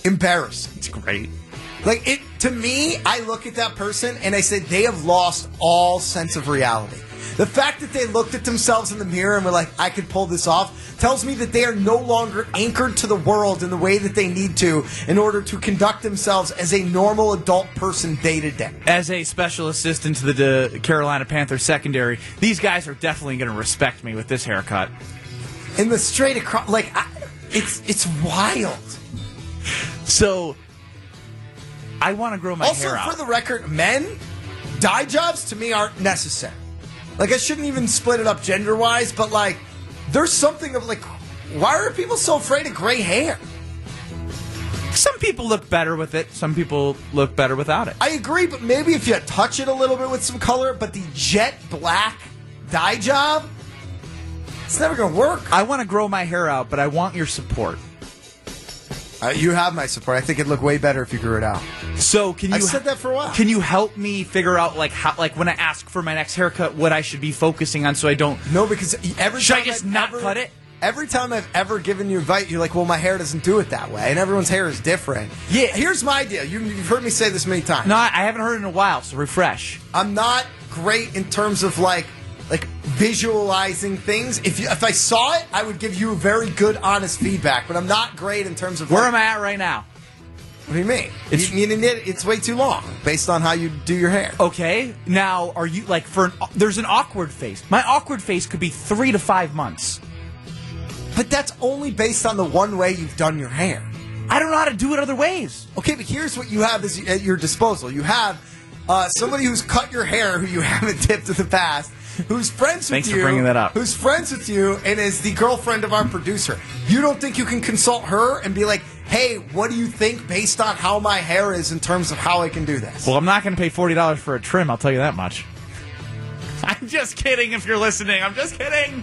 Speaker 3: embarrassing.
Speaker 4: It's great.
Speaker 3: Like it to me, I look at that person and I say they have lost all sense of reality. The fact that they looked at themselves in the mirror and were like, I could pull this off, tells me that they are no longer anchored to the world in the way that they need to in order to conduct themselves as a normal adult person day to day.
Speaker 4: As a special assistant to the uh, Carolina Panthers secondary, these guys are definitely going to respect me with this haircut.
Speaker 3: In the straight across, like, I, it's it's wild.
Speaker 4: So, I want to grow my
Speaker 3: also,
Speaker 4: hair out.
Speaker 3: for the record, men, dye jobs to me aren't necessary. Like, I shouldn't even split it up gender wise, but like, there's something of like, why are people so afraid of gray hair?
Speaker 4: Some people look better with it. Some people look better without it.
Speaker 3: I agree, but maybe if you touch it a little bit with some color, but the jet black dye job, it's never going to work.
Speaker 4: I want to grow my hair out, but I want your support.
Speaker 3: Uh, you have my support. I think it'd look way better if you grew it out.
Speaker 4: So can you?
Speaker 3: I've said that for a while.
Speaker 4: Can you help me figure out like how, like when I ask for my next haircut, what I should be focusing on, so I don't?
Speaker 3: No, because every
Speaker 4: Should I just
Speaker 3: I've
Speaker 4: not
Speaker 3: ever-
Speaker 4: cut it?
Speaker 3: Every time I've ever given you advice, you're like, "Well, my hair doesn't do it that way," and everyone's hair is different.
Speaker 4: Yeah.
Speaker 3: Here's my deal. You, you've heard me say this many times.
Speaker 4: No, I I haven't heard it in a while. So refresh.
Speaker 3: I'm not great in terms of like visualizing things. If you, if I saw it, I would give you very good, honest feedback. But I'm not great in terms of
Speaker 4: Where
Speaker 3: like,
Speaker 4: am I at right now?
Speaker 3: What do you mean?
Speaker 4: It's-
Speaker 3: you, it, it's way too long based on how you do your hair.
Speaker 4: Okay. Now, are you like for an? There's an awkward face. My awkward face could be three to five months.
Speaker 3: But that's only based on the one way you've done your hair.
Speaker 4: I don't know how to do it other ways.
Speaker 3: Okay, but here's what you have at your disposal. You have uh, somebody who's cut your hair who you haven't tipped in the past, who's friends
Speaker 4: Thanks
Speaker 3: with
Speaker 4: for
Speaker 3: you,
Speaker 4: bringing that up.
Speaker 3: who's friends with you, and is the girlfriend of our producer. You don't think you can consult her and be like, "Hey, what do you think based on how my hair is in terms of how I can do this?"
Speaker 4: Well, I'm not going to pay forty dollars for a trim. I'll tell you that much. I'm just kidding. If you're listening, I'm just kidding.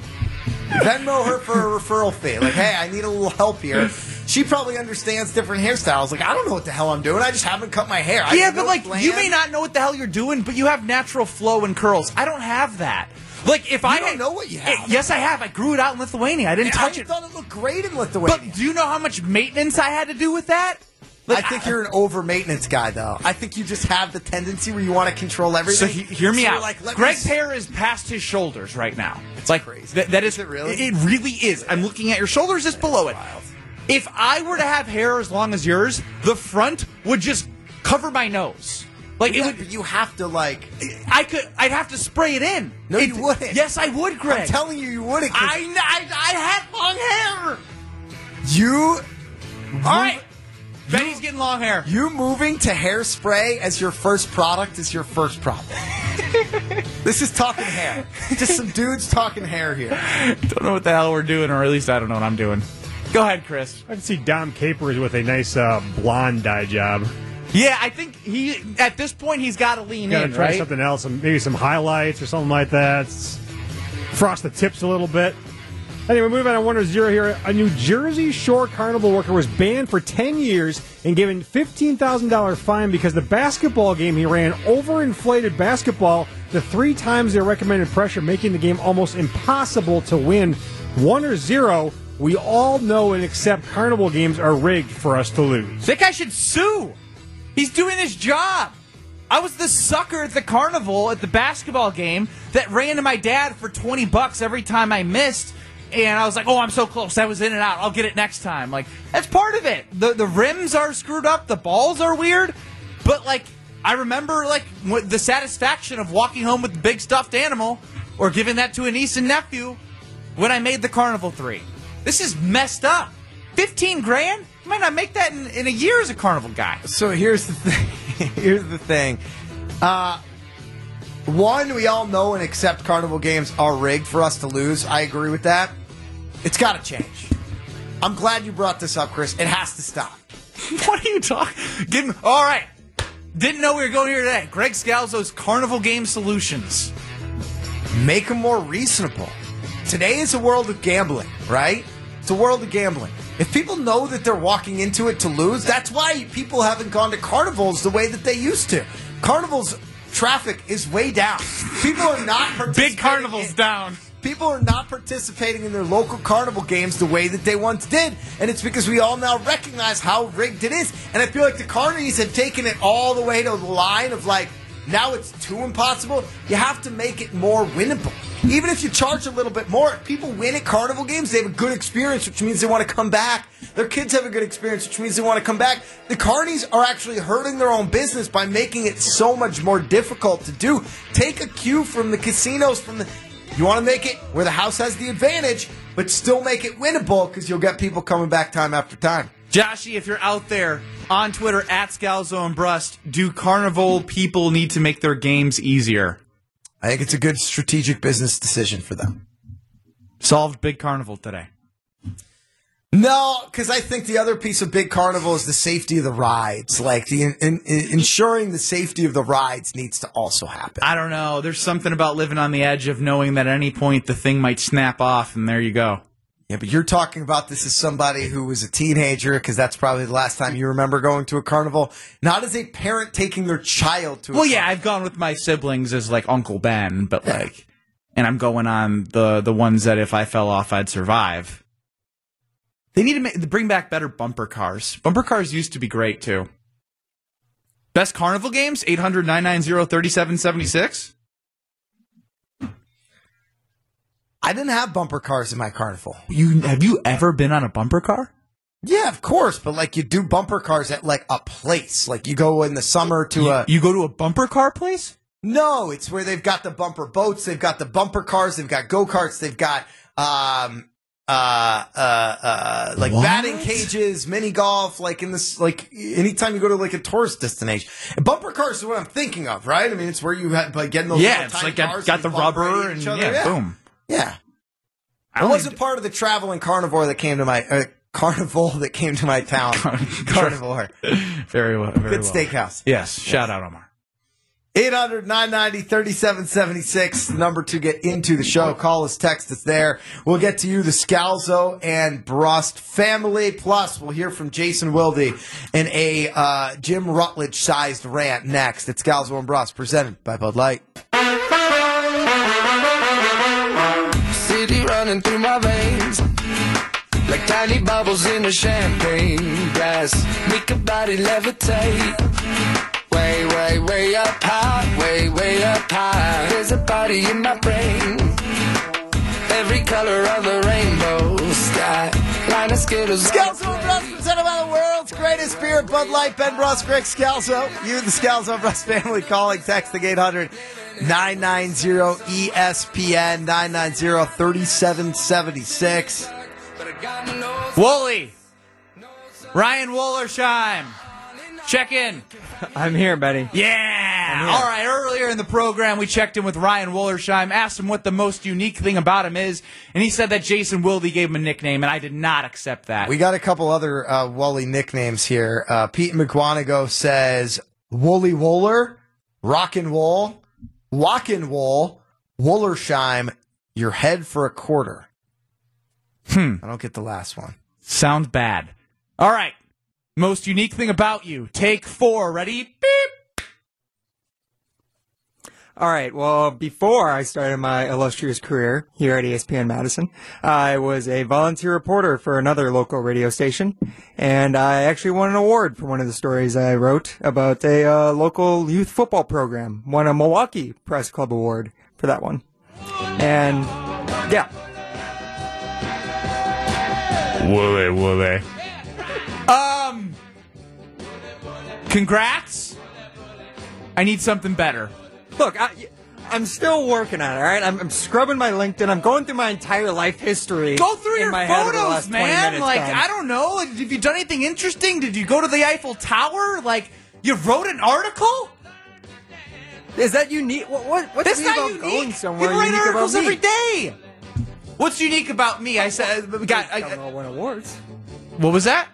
Speaker 3: Venmo her for a referral fee. Like, hey, I need a little help here. She probably understands different hairstyles. Like, I don't know what the hell I'm doing. I just haven't cut my hair. I
Speaker 4: yeah, but like
Speaker 3: plan.
Speaker 4: you may not know what the hell you're doing, but you have natural flow and curls. I don't have that. Like if I
Speaker 3: don't
Speaker 4: had-
Speaker 3: know what you have.
Speaker 4: yes, I have. I grew it out in Lithuania. I didn't touch
Speaker 3: I
Speaker 4: it.
Speaker 3: thought it looked great in Lithuania.
Speaker 4: But do you know how much maintenance I had to do with that? Like,
Speaker 3: I think you're an over maintenance guy, though. I think you just have the tendency where you want to control
Speaker 4: So
Speaker 3: everything.
Speaker 4: he, hear me
Speaker 3: So
Speaker 4: out.
Speaker 3: Like, let
Speaker 4: Greg's
Speaker 3: me,
Speaker 4: hair is past his shoulders right now.
Speaker 3: It's
Speaker 4: like
Speaker 3: crazy.
Speaker 4: That, that is,
Speaker 3: Is it really?
Speaker 4: It, it really is. I'm looking at your shoulders just below it. If I were to have hair as long as yours, the front would just cover my nose. Like
Speaker 3: Yeah,
Speaker 4: it would.
Speaker 3: you have to like.
Speaker 4: I could. I'd have to spray it in.
Speaker 3: No,
Speaker 4: It-
Speaker 3: you wouldn't.
Speaker 4: Yes, I would, Greg.
Speaker 3: I'm telling you, you wouldn't.
Speaker 4: I, I, I had long hair.
Speaker 3: you,
Speaker 4: All right. Benny's getting long hair.
Speaker 3: you moving to hairspray as your first product is your first problem. this is talking hair. Just some dudes talking hair here.
Speaker 4: Don't know what the hell we're doing, or at least I don't know what I'm doing. Go ahead, Chris.
Speaker 5: I can see Dom Capers with a nice uh, blonde dye job.
Speaker 4: Yeah, I think he at this point he's got to lean
Speaker 5: Got to
Speaker 4: in,
Speaker 5: try
Speaker 4: right?
Speaker 5: something else, some, maybe some highlights or something like that. S- Frost the tips a little bit. Anyway, moving on to One or Zero here. A New Jersey Shore Carnival worker was banned for 10 years and given $15,000 fine because the basketball game he ran overinflated basketball to three times their recommended pressure, making the game almost impossible to win. One or zero, we all know and accept carnival games are rigged for us to lose.
Speaker 4: That guy should sue. He's doing his job. I was the sucker at the carnival at the basketball game that ran to my dad for 20 bucks every time I missed. And I was like, oh, I'm so close. I was in and out. I'll get it next time. Like, that's part of it. The, the rims are screwed up. The balls are weird. But, like, I remember, like, the satisfaction of walking home with the big stuffed animal or giving that to a niece and nephew when I made the carnival three. This is messed up. 15 grand? You might not make that in, in a year as a carnival guy.
Speaker 3: So here's the thing. here's the thing. Uh, one, we all know and accept carnival games are rigged for us to lose. I agree with that. It's got to change. I'm glad you brought this up, Chris. It has to stop.
Speaker 4: what are you talking? Give me. All right. Didn't know we were going here today. Greg Scalzo's Carnival Game Solutions.
Speaker 3: Make them more reasonable. Today is a world of gambling, right? It's a world of gambling. If people know that they're walking into it to lose, that's why people haven't gone to carnivals the way that they used to. Carnivals traffic is way down. People are not participating
Speaker 4: Big carnivals
Speaker 3: in-
Speaker 4: down.
Speaker 3: People are not participating in their local carnival games the way that they once did, and it's because we all now recognize how rigged it is. And I feel like the carnies have taken it all the way to the line of like, now it's too impossible. You have to make it more winnable. Even if you charge a little bit more, people win at carnival games, they have a good experience, which means they want to come back. Their kids have a good experience, which means they want to come back. The carnies are actually hurting their own business by making it so much more difficult to do. Take a cue from the casinos, from the you want to make it where the house has the advantage, but still make it winnable because you'll get people coming back time after time.
Speaker 4: Joshy, if you're out there on Twitter at Scalzo and Brust, do Carnival people need to make their games easier?
Speaker 3: I think it's a good strategic business decision for them.
Speaker 4: Solved Big Carnival today.
Speaker 3: No, because I think the other piece of Big Carnival is the safety of the rides. Like the in, in, ensuring the safety of the rides needs to also happen.
Speaker 4: I don't know. There's something about living on the edge of knowing that at any point the thing might snap off, and there you go.
Speaker 3: Yeah, but you're talking about this as somebody who was a teenager because that's probably the last time you remember going to a carnival. Not as a parent taking their child to. a
Speaker 4: Well, yeah, I've gone with my siblings as like Uncle Ben, but like, and I'm going on the the ones that if I fell off, I'd survive. They need to make, bring back better bumper cars. Bumper cars used to be great too. Best carnival games 800 990 3776.
Speaker 3: I didn't have bumper cars in my carnival.
Speaker 4: You have you ever been on a bumper car?
Speaker 3: Yeah, of course, but like you do bumper cars at like a place. Like you go in the summer to
Speaker 4: You,
Speaker 3: a.
Speaker 4: you go to a bumper car place?
Speaker 3: No, it's where they've got the bumper boats, they've got the bumper cars, they've got go karts, they've got um uh uh uh like
Speaker 4: What?
Speaker 3: batting cages, mini golf, like in this like anytime you go to like a tourist destination. And bumper cars is what I'm thinking of, right? I mean it's where you had like getting those
Speaker 4: Yeah, it's like got, got the rubber and
Speaker 3: each other.
Speaker 4: yeah, boom.
Speaker 3: Yeah.
Speaker 4: I
Speaker 3: I wasn't part of the traveling carnivore that came to my uh, carnival that came to my town. carnivore.
Speaker 4: Very well. Very
Speaker 3: Good
Speaker 4: well.
Speaker 3: steakhouse.
Speaker 4: Yes. Shout out, Omar.
Speaker 3: 800 990 3776, number to get into the show. Call us, text us there. We'll get to you, the Scalzo and Brust family. Plus, we'll hear from Jason Wilde in a uh, Jim Rutledge sized rant next. It's Scalzo and Brust, presented by Bud Light.
Speaker 12: Running through my veins like tiny bubbles in a champagne glass. Make a body levitate. Way, way, way up high, way, way up high. There's a party in my brain. Every color of the rainbow sky. Of Skittles.
Speaker 3: Scalzo and Brust, presented by the world's greatest beer, Bud Light, Ben Brust, Greg Scalzo. You, the Scalzo Brust family, calling, texting 800 990 ESPN 990 3776.
Speaker 4: Wooly. Ryan Wollersheim. Check in.
Speaker 7: I'm here, buddy.
Speaker 4: Yeah. All right. Earlier in the program, we checked in with Ryan Wollersheim, asked him what the most unique thing about him is, and he said that Jason Wilde gave him a nickname, and I did not accept that.
Speaker 3: We got a couple other uh, Wooly nicknames here. Uh, Pete McGuanago says Wooly Woller, Rockin' Wool, Walkin' Wool, Wollersheim, your head for a quarter.
Speaker 4: Hmm.
Speaker 3: I don't get the last one.
Speaker 4: Sounds bad. All right. Most unique thing about you. Take four. Ready? Beep.
Speaker 7: All right. Well, before I started my illustrious career here at ESPN Madison, I was a volunteer reporter for another local radio station, and I actually won an award for one of the stories I wrote about a uh, local youth football program. Won a Milwaukee Press Club award for that one, and yeah,
Speaker 11: Wooly, wooly.
Speaker 4: Um. Congrats. I need something better.
Speaker 7: Look, I, I'm still working on it. All right, I'm, I'm scrubbing my LinkedIn. I'm going through my entire life history.
Speaker 4: Go through your
Speaker 7: my head over the
Speaker 4: photos, man.
Speaker 7: minutes,
Speaker 4: Like. I don't know. Like, have you done anything interesting? Did you go to the Eiffel Tower? Like you wrote an article?
Speaker 7: Is that unique? What, what, what's
Speaker 4: That's
Speaker 7: unique
Speaker 4: not
Speaker 7: about
Speaker 4: unique.
Speaker 7: going somewhere
Speaker 4: People write
Speaker 7: unique
Speaker 4: articles
Speaker 7: me?
Speaker 4: every day. What's unique about me? I said, uh, we got. I,
Speaker 7: don't all win awards.
Speaker 4: what was that?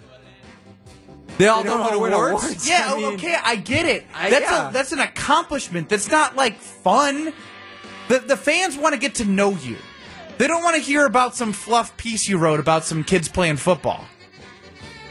Speaker 4: They all
Speaker 7: They
Speaker 4: don't,
Speaker 7: don't
Speaker 4: win awards.
Speaker 7: awards.
Speaker 4: Yeah,
Speaker 7: I mean-
Speaker 4: okay, I get it.
Speaker 7: I-
Speaker 4: that's
Speaker 7: yeah.
Speaker 4: a that's an accomplishment. That's not like fun. The the fans want to get to know you. They don't want to hear about some fluff piece you wrote about some kids playing football.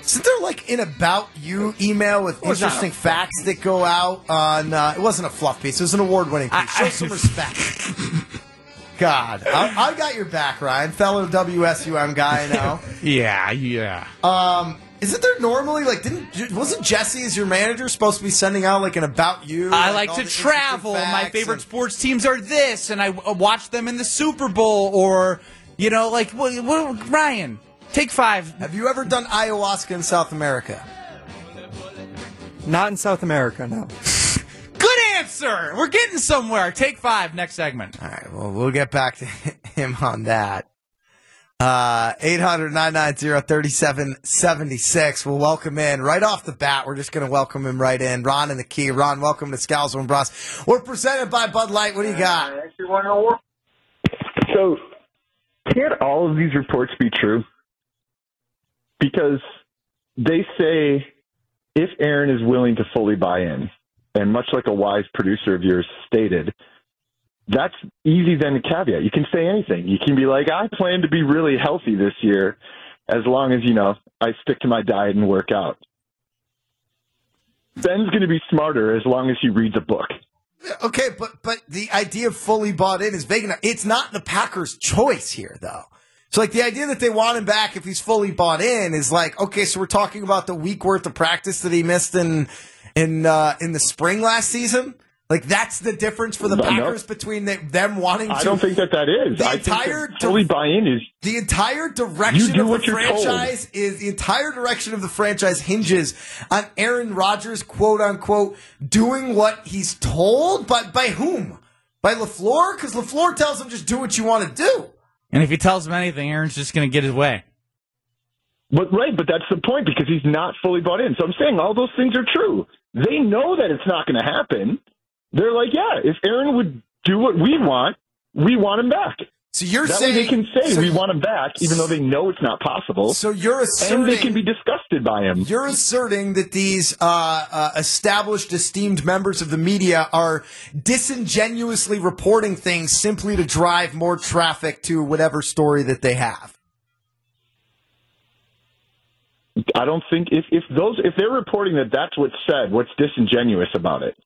Speaker 3: Isn't there like an about you email with
Speaker 4: Well, it's not
Speaker 3: interesting facts that go out on? Uh, it wasn't a fluff piece. It was an award winning piece. Show
Speaker 4: I-
Speaker 3: some respect. God, I, I got your back, Ryan, fellow WSUM guy. Now,
Speaker 4: Yeah, yeah.
Speaker 3: um, isn't there normally like didn't wasn't Jesse as your manager supposed to be sending out like an about you?
Speaker 4: I like
Speaker 3: all
Speaker 4: to travel. My favorite
Speaker 3: and-
Speaker 4: sports teams are this, and I uh, watch them in the Super Bowl, or you know, like what, what, Ryan. Take five.
Speaker 3: Have you ever done ayahuasca in South America?
Speaker 7: Not in South America, no.
Speaker 4: Good answer. We're getting somewhere. Take five. Next segment.
Speaker 3: All right, well, we'll get back to him on that. Uh, 800 990 3776. We'll welcome in right off the bat. We're just going to welcome him right in. Ron in the key. Ron, welcome to Scalzo and Brust. We're presented by Bud Light. What do you got?
Speaker 13: So, can't all of these reports be true? Because they say if Aaron is willing to fully buy in, and much like a wise producer of yours stated, that's easy then to caveat. You can say anything. You can be like, I plan to be really healthy this year as long as, you know, I stick to my diet and work out. Ben's going to be smarter as long as he reads a book.
Speaker 3: Okay, but but the idea of fully bought in is vague enough. It's not the Packers' choice here, though. So, like, the idea that they want him back if he's fully bought in is like, okay, so we're talking about the week worth of practice that he missed in in uh, in the spring last season. Like, that's the difference for the
Speaker 13: No, no.
Speaker 3: Packers between the, them wanting to.
Speaker 13: I don't think that that is.
Speaker 3: The
Speaker 13: I
Speaker 3: entire
Speaker 13: that fully buy in is
Speaker 3: the entire direction
Speaker 13: You do
Speaker 3: of the
Speaker 13: what you're told.
Speaker 3: franchise is the entire direction of the franchise hinges on Aaron Rodgers, quote unquote, doing what he's told. But by whom? By Lafleur? Because Lafleur tells him just do what you want to do.
Speaker 4: And if he tells him anything, Aaron's just going to get his way.
Speaker 13: But right, but that's the point because he's not fully bought in. So I'm saying all those things are true. They know that it's not going to happen. They're like, yeah, if Aaron would do what we want, we want him back.
Speaker 3: So you're
Speaker 13: that way they can say
Speaker 3: so-
Speaker 13: we want him back, even though they know it's not possible.
Speaker 3: So you're
Speaker 13: and
Speaker 3: asserting
Speaker 13: they can be disgusted by him.
Speaker 3: You're asserting that these uh, uh, established, esteemed members of the media are disingenuously reporting things simply to drive more traffic to whatever story that they have.
Speaker 13: I don't think if if those if they're reporting that that's what's said, what's disingenuous about it?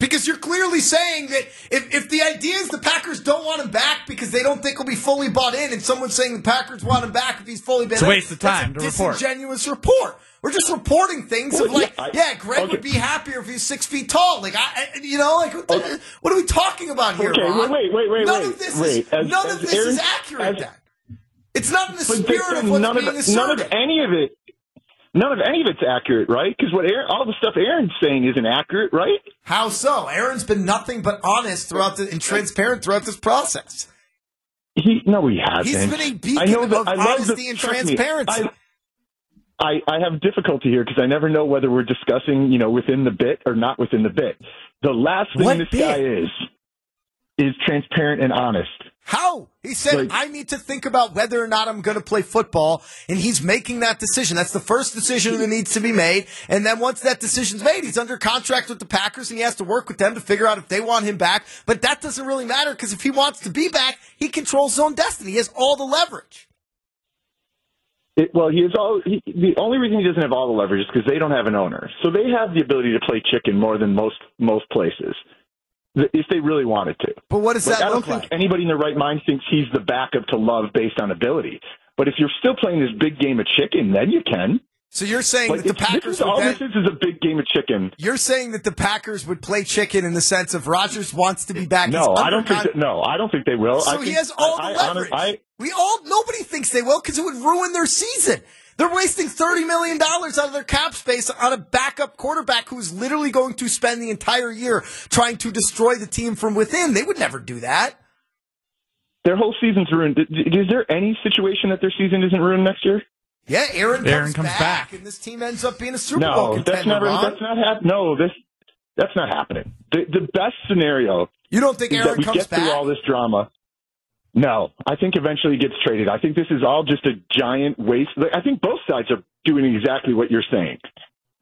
Speaker 3: Because you're clearly saying that if, if the idea is the Packers don't want him back because they don't think he'll be fully bought in, and someone's saying the Packers want him back if he's fully bought in,
Speaker 4: It's a waste of time to report.
Speaker 3: disingenuous report. We're just reporting things of like,
Speaker 13: yeah, I-
Speaker 3: yeah, Greg
Speaker 13: okay.
Speaker 3: would be happier if he's six feet tall. Like, I, I- you know, like, what, the- what are we talking about here?
Speaker 13: Okay,
Speaker 3: Ron?
Speaker 13: wait, wait, wait,
Speaker 3: None
Speaker 13: wait,
Speaker 3: of this
Speaker 13: wait.
Speaker 3: is
Speaker 13: As-
Speaker 3: none
Speaker 13: as
Speaker 3: of this
Speaker 13: Aaron-
Speaker 3: is accurate.
Speaker 13: as-
Speaker 3: then it's not in the spirit
Speaker 13: then
Speaker 3: of what's
Speaker 13: none
Speaker 3: being
Speaker 13: of
Speaker 3: asserted.
Speaker 13: none of any of it, none of any of it's accurate, right? Because what Aaron, all the stuff Aaron's saying isn't accurate, right?
Speaker 3: How so? Aaron's been nothing but honest throughout the and transparent throughout this process.
Speaker 13: He no, he hasn't.
Speaker 3: He's been a beacon
Speaker 13: I know that,
Speaker 3: of
Speaker 13: I love
Speaker 3: honesty
Speaker 13: the,
Speaker 3: and
Speaker 13: trust me,
Speaker 3: transparency.
Speaker 13: I, I, I have difficulty here because I never know whether we're discussing, you know, within the bit or not within the bit. The last thing
Speaker 3: What
Speaker 13: this
Speaker 3: bit?
Speaker 13: guy is is transparent and honest.
Speaker 3: How? He said,
Speaker 13: Like-
Speaker 3: I need to think about whether or not I'm going to play football, and he's making that decision. That's the first decision that needs to be made. And then once that decision's made, he's under contract with the Packers, and he has to work with them to figure out if they want him back. But that doesn't really matter because if he wants to be back, he controls his own destiny. He has all the leverage.
Speaker 13: It, well, he is all. He, the only reason he doesn't have all the leverage is because they don't have an owner, so they have the ability to play chicken more than most most places, if they really wanted to.
Speaker 3: But what does
Speaker 13: Like,
Speaker 3: that
Speaker 13: I don't think
Speaker 3: like?
Speaker 13: anybody in their right mind thinks he's the backup to Love based on ability. But if you're still playing this big game of chicken, then you can.
Speaker 3: So you're saying
Speaker 13: Like,
Speaker 3: that the Packers
Speaker 13: this is, all
Speaker 3: then-
Speaker 13: this is is a big game of chicken.
Speaker 3: You're saying that the Packers would play chicken in the sense of Rodgers wants to be back.
Speaker 13: No, I don't think. That, no, I don't think they will.
Speaker 3: So
Speaker 13: I
Speaker 3: he
Speaker 13: think-
Speaker 3: has all
Speaker 13: I,
Speaker 3: the
Speaker 13: I
Speaker 3: leverage.
Speaker 13: I,
Speaker 3: we all nobody thinks they will because it would ruin their season. They're wasting thirty million dollars out of their cap space on a backup quarterback who's literally going to spend the entire year trying to destroy the team from within. They would never do that.
Speaker 13: their whole season's ruined. Is there any situation that their season isn't ruined next year?
Speaker 3: Yeah, Aaron,
Speaker 4: Aaron
Speaker 3: comes,
Speaker 4: comes
Speaker 3: back,
Speaker 4: back.
Speaker 3: and this team ends up being a Super Bowl
Speaker 13: No,
Speaker 3: contender.
Speaker 13: that's never.
Speaker 3: Ron.
Speaker 13: That's not hap- No, this. That's not happening. The, the best scenario
Speaker 3: you don't think
Speaker 13: is
Speaker 3: Aaron
Speaker 13: that we
Speaker 3: comes
Speaker 13: get through
Speaker 3: back?
Speaker 13: all this drama. No, I think eventually he gets traded. I think this is all just a giant waste. I think both sides are doing exactly what you're saying.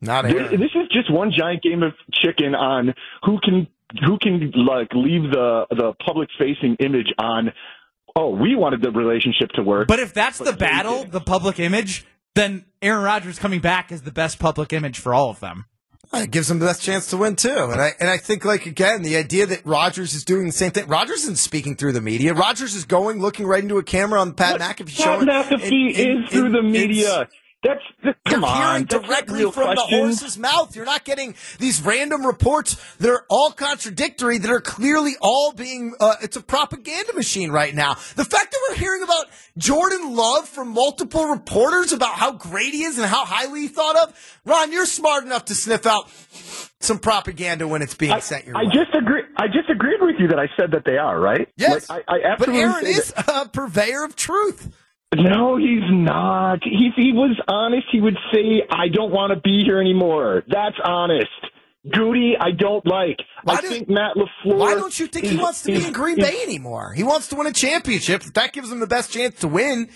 Speaker 3: Not
Speaker 13: This,
Speaker 3: Aaron.
Speaker 13: this is just one giant game of chicken on who can who can like leave the the public facing image on. Oh, we wanted the relationship to work.
Speaker 4: But if that's the battle, the public image, then Aaron Rodgers coming back is the best public image for all of them.
Speaker 3: Uh, it gives him the best chance to win too, and I and I think like again the idea that Rodgers is doing the same thing. Rodgers isn't speaking through the media. Rodgers is going, looking right into a camera on Pat McAfee show.
Speaker 13: Pat McAfee
Speaker 3: and- and-
Speaker 13: is through the media. That's th- come
Speaker 3: You're
Speaker 13: on.
Speaker 3: directly from the horse's mouth. You're not getting these random reports that are all contradictory, that are clearly all being, uh, it's a propaganda machine right now. The fact that we're hearing about Jordan Love from multiple reporters about how great he is and how highly he thought of, Ron, you're smart enough to sniff out some propaganda when it's being
Speaker 13: I,
Speaker 3: sent your
Speaker 13: I
Speaker 3: way.
Speaker 13: just agree. I just agreed with you that I said that they are right.
Speaker 3: Yes.
Speaker 13: Like, I, I
Speaker 3: but Aaron is a purveyor of truth.
Speaker 13: No, he's not. If he was honest, he would say, "I don't want to be here anymore." That's honest. Gutey, I don't like. I think Matt Lafleur.
Speaker 3: Why don't you think he wants to be in Green
Speaker 13: is-
Speaker 3: Bay anymore? He wants to win a championship. That gives him the best chance to win,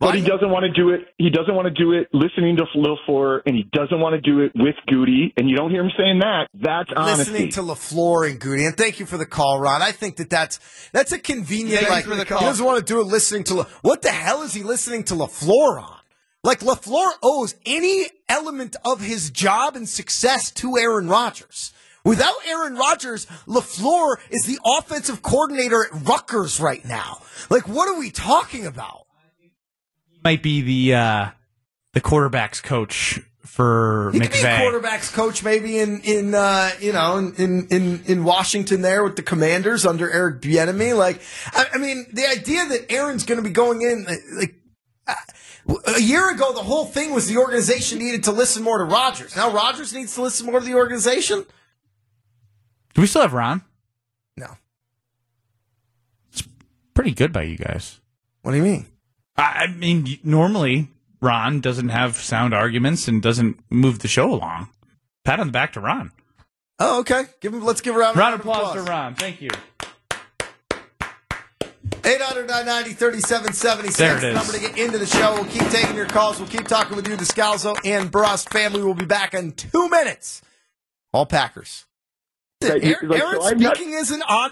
Speaker 13: But he doesn't want to do it. He doesn't want to do it listening to Lafleur, and he doesn't want to do it with Gutey. And you don't hear him saying that. That's honesty.
Speaker 3: listening to Lafleur and Gutey. And thank you for the call, Ron. I think that that's that's a convenient.
Speaker 4: Thanks
Speaker 3: like he doesn't want to do it listening to La- what the hell is he listening to Lafleur on? Like Lafleur owes any element of his job and success to Aaron Rodgers. Without Aaron Rodgers, LaFleur is the offensive coordinator at Rutgers right now. Like, what are we talking about?
Speaker 4: Might be the uh, the quarterbacks coach for
Speaker 3: He could be quarterbacks coach maybe in in uh, you know in, in in in Washington there with the Commanders under Eric Bieniemy. Like, I, I mean, the idea that Aaron's going to be going in like. uh, A year ago, the whole thing was the organization needed to listen more to Rodgers. Now Rodgers needs to listen more to the organization.
Speaker 4: Do we still have Ron?
Speaker 3: No.
Speaker 4: It's pretty good by you guys.
Speaker 3: What do you mean?
Speaker 4: I, I mean, normally Ron doesn't have sound arguments and doesn't move the show along. Pat on the back to Ron.
Speaker 3: Oh, okay. Give him. Let's give a round,
Speaker 4: Round
Speaker 3: of
Speaker 4: of applause to Ron. Thank you.
Speaker 3: 800 990 3776.
Speaker 4: There it is.
Speaker 3: Number to get into the show. We'll keep taking your calls. We'll keep talking with you. The Scalzo and Brust family will be back in two minutes. All Packers.
Speaker 13: That
Speaker 3: Aaron,
Speaker 13: like,
Speaker 3: Aaron
Speaker 13: so I'm not-
Speaker 3: speaking isn't on.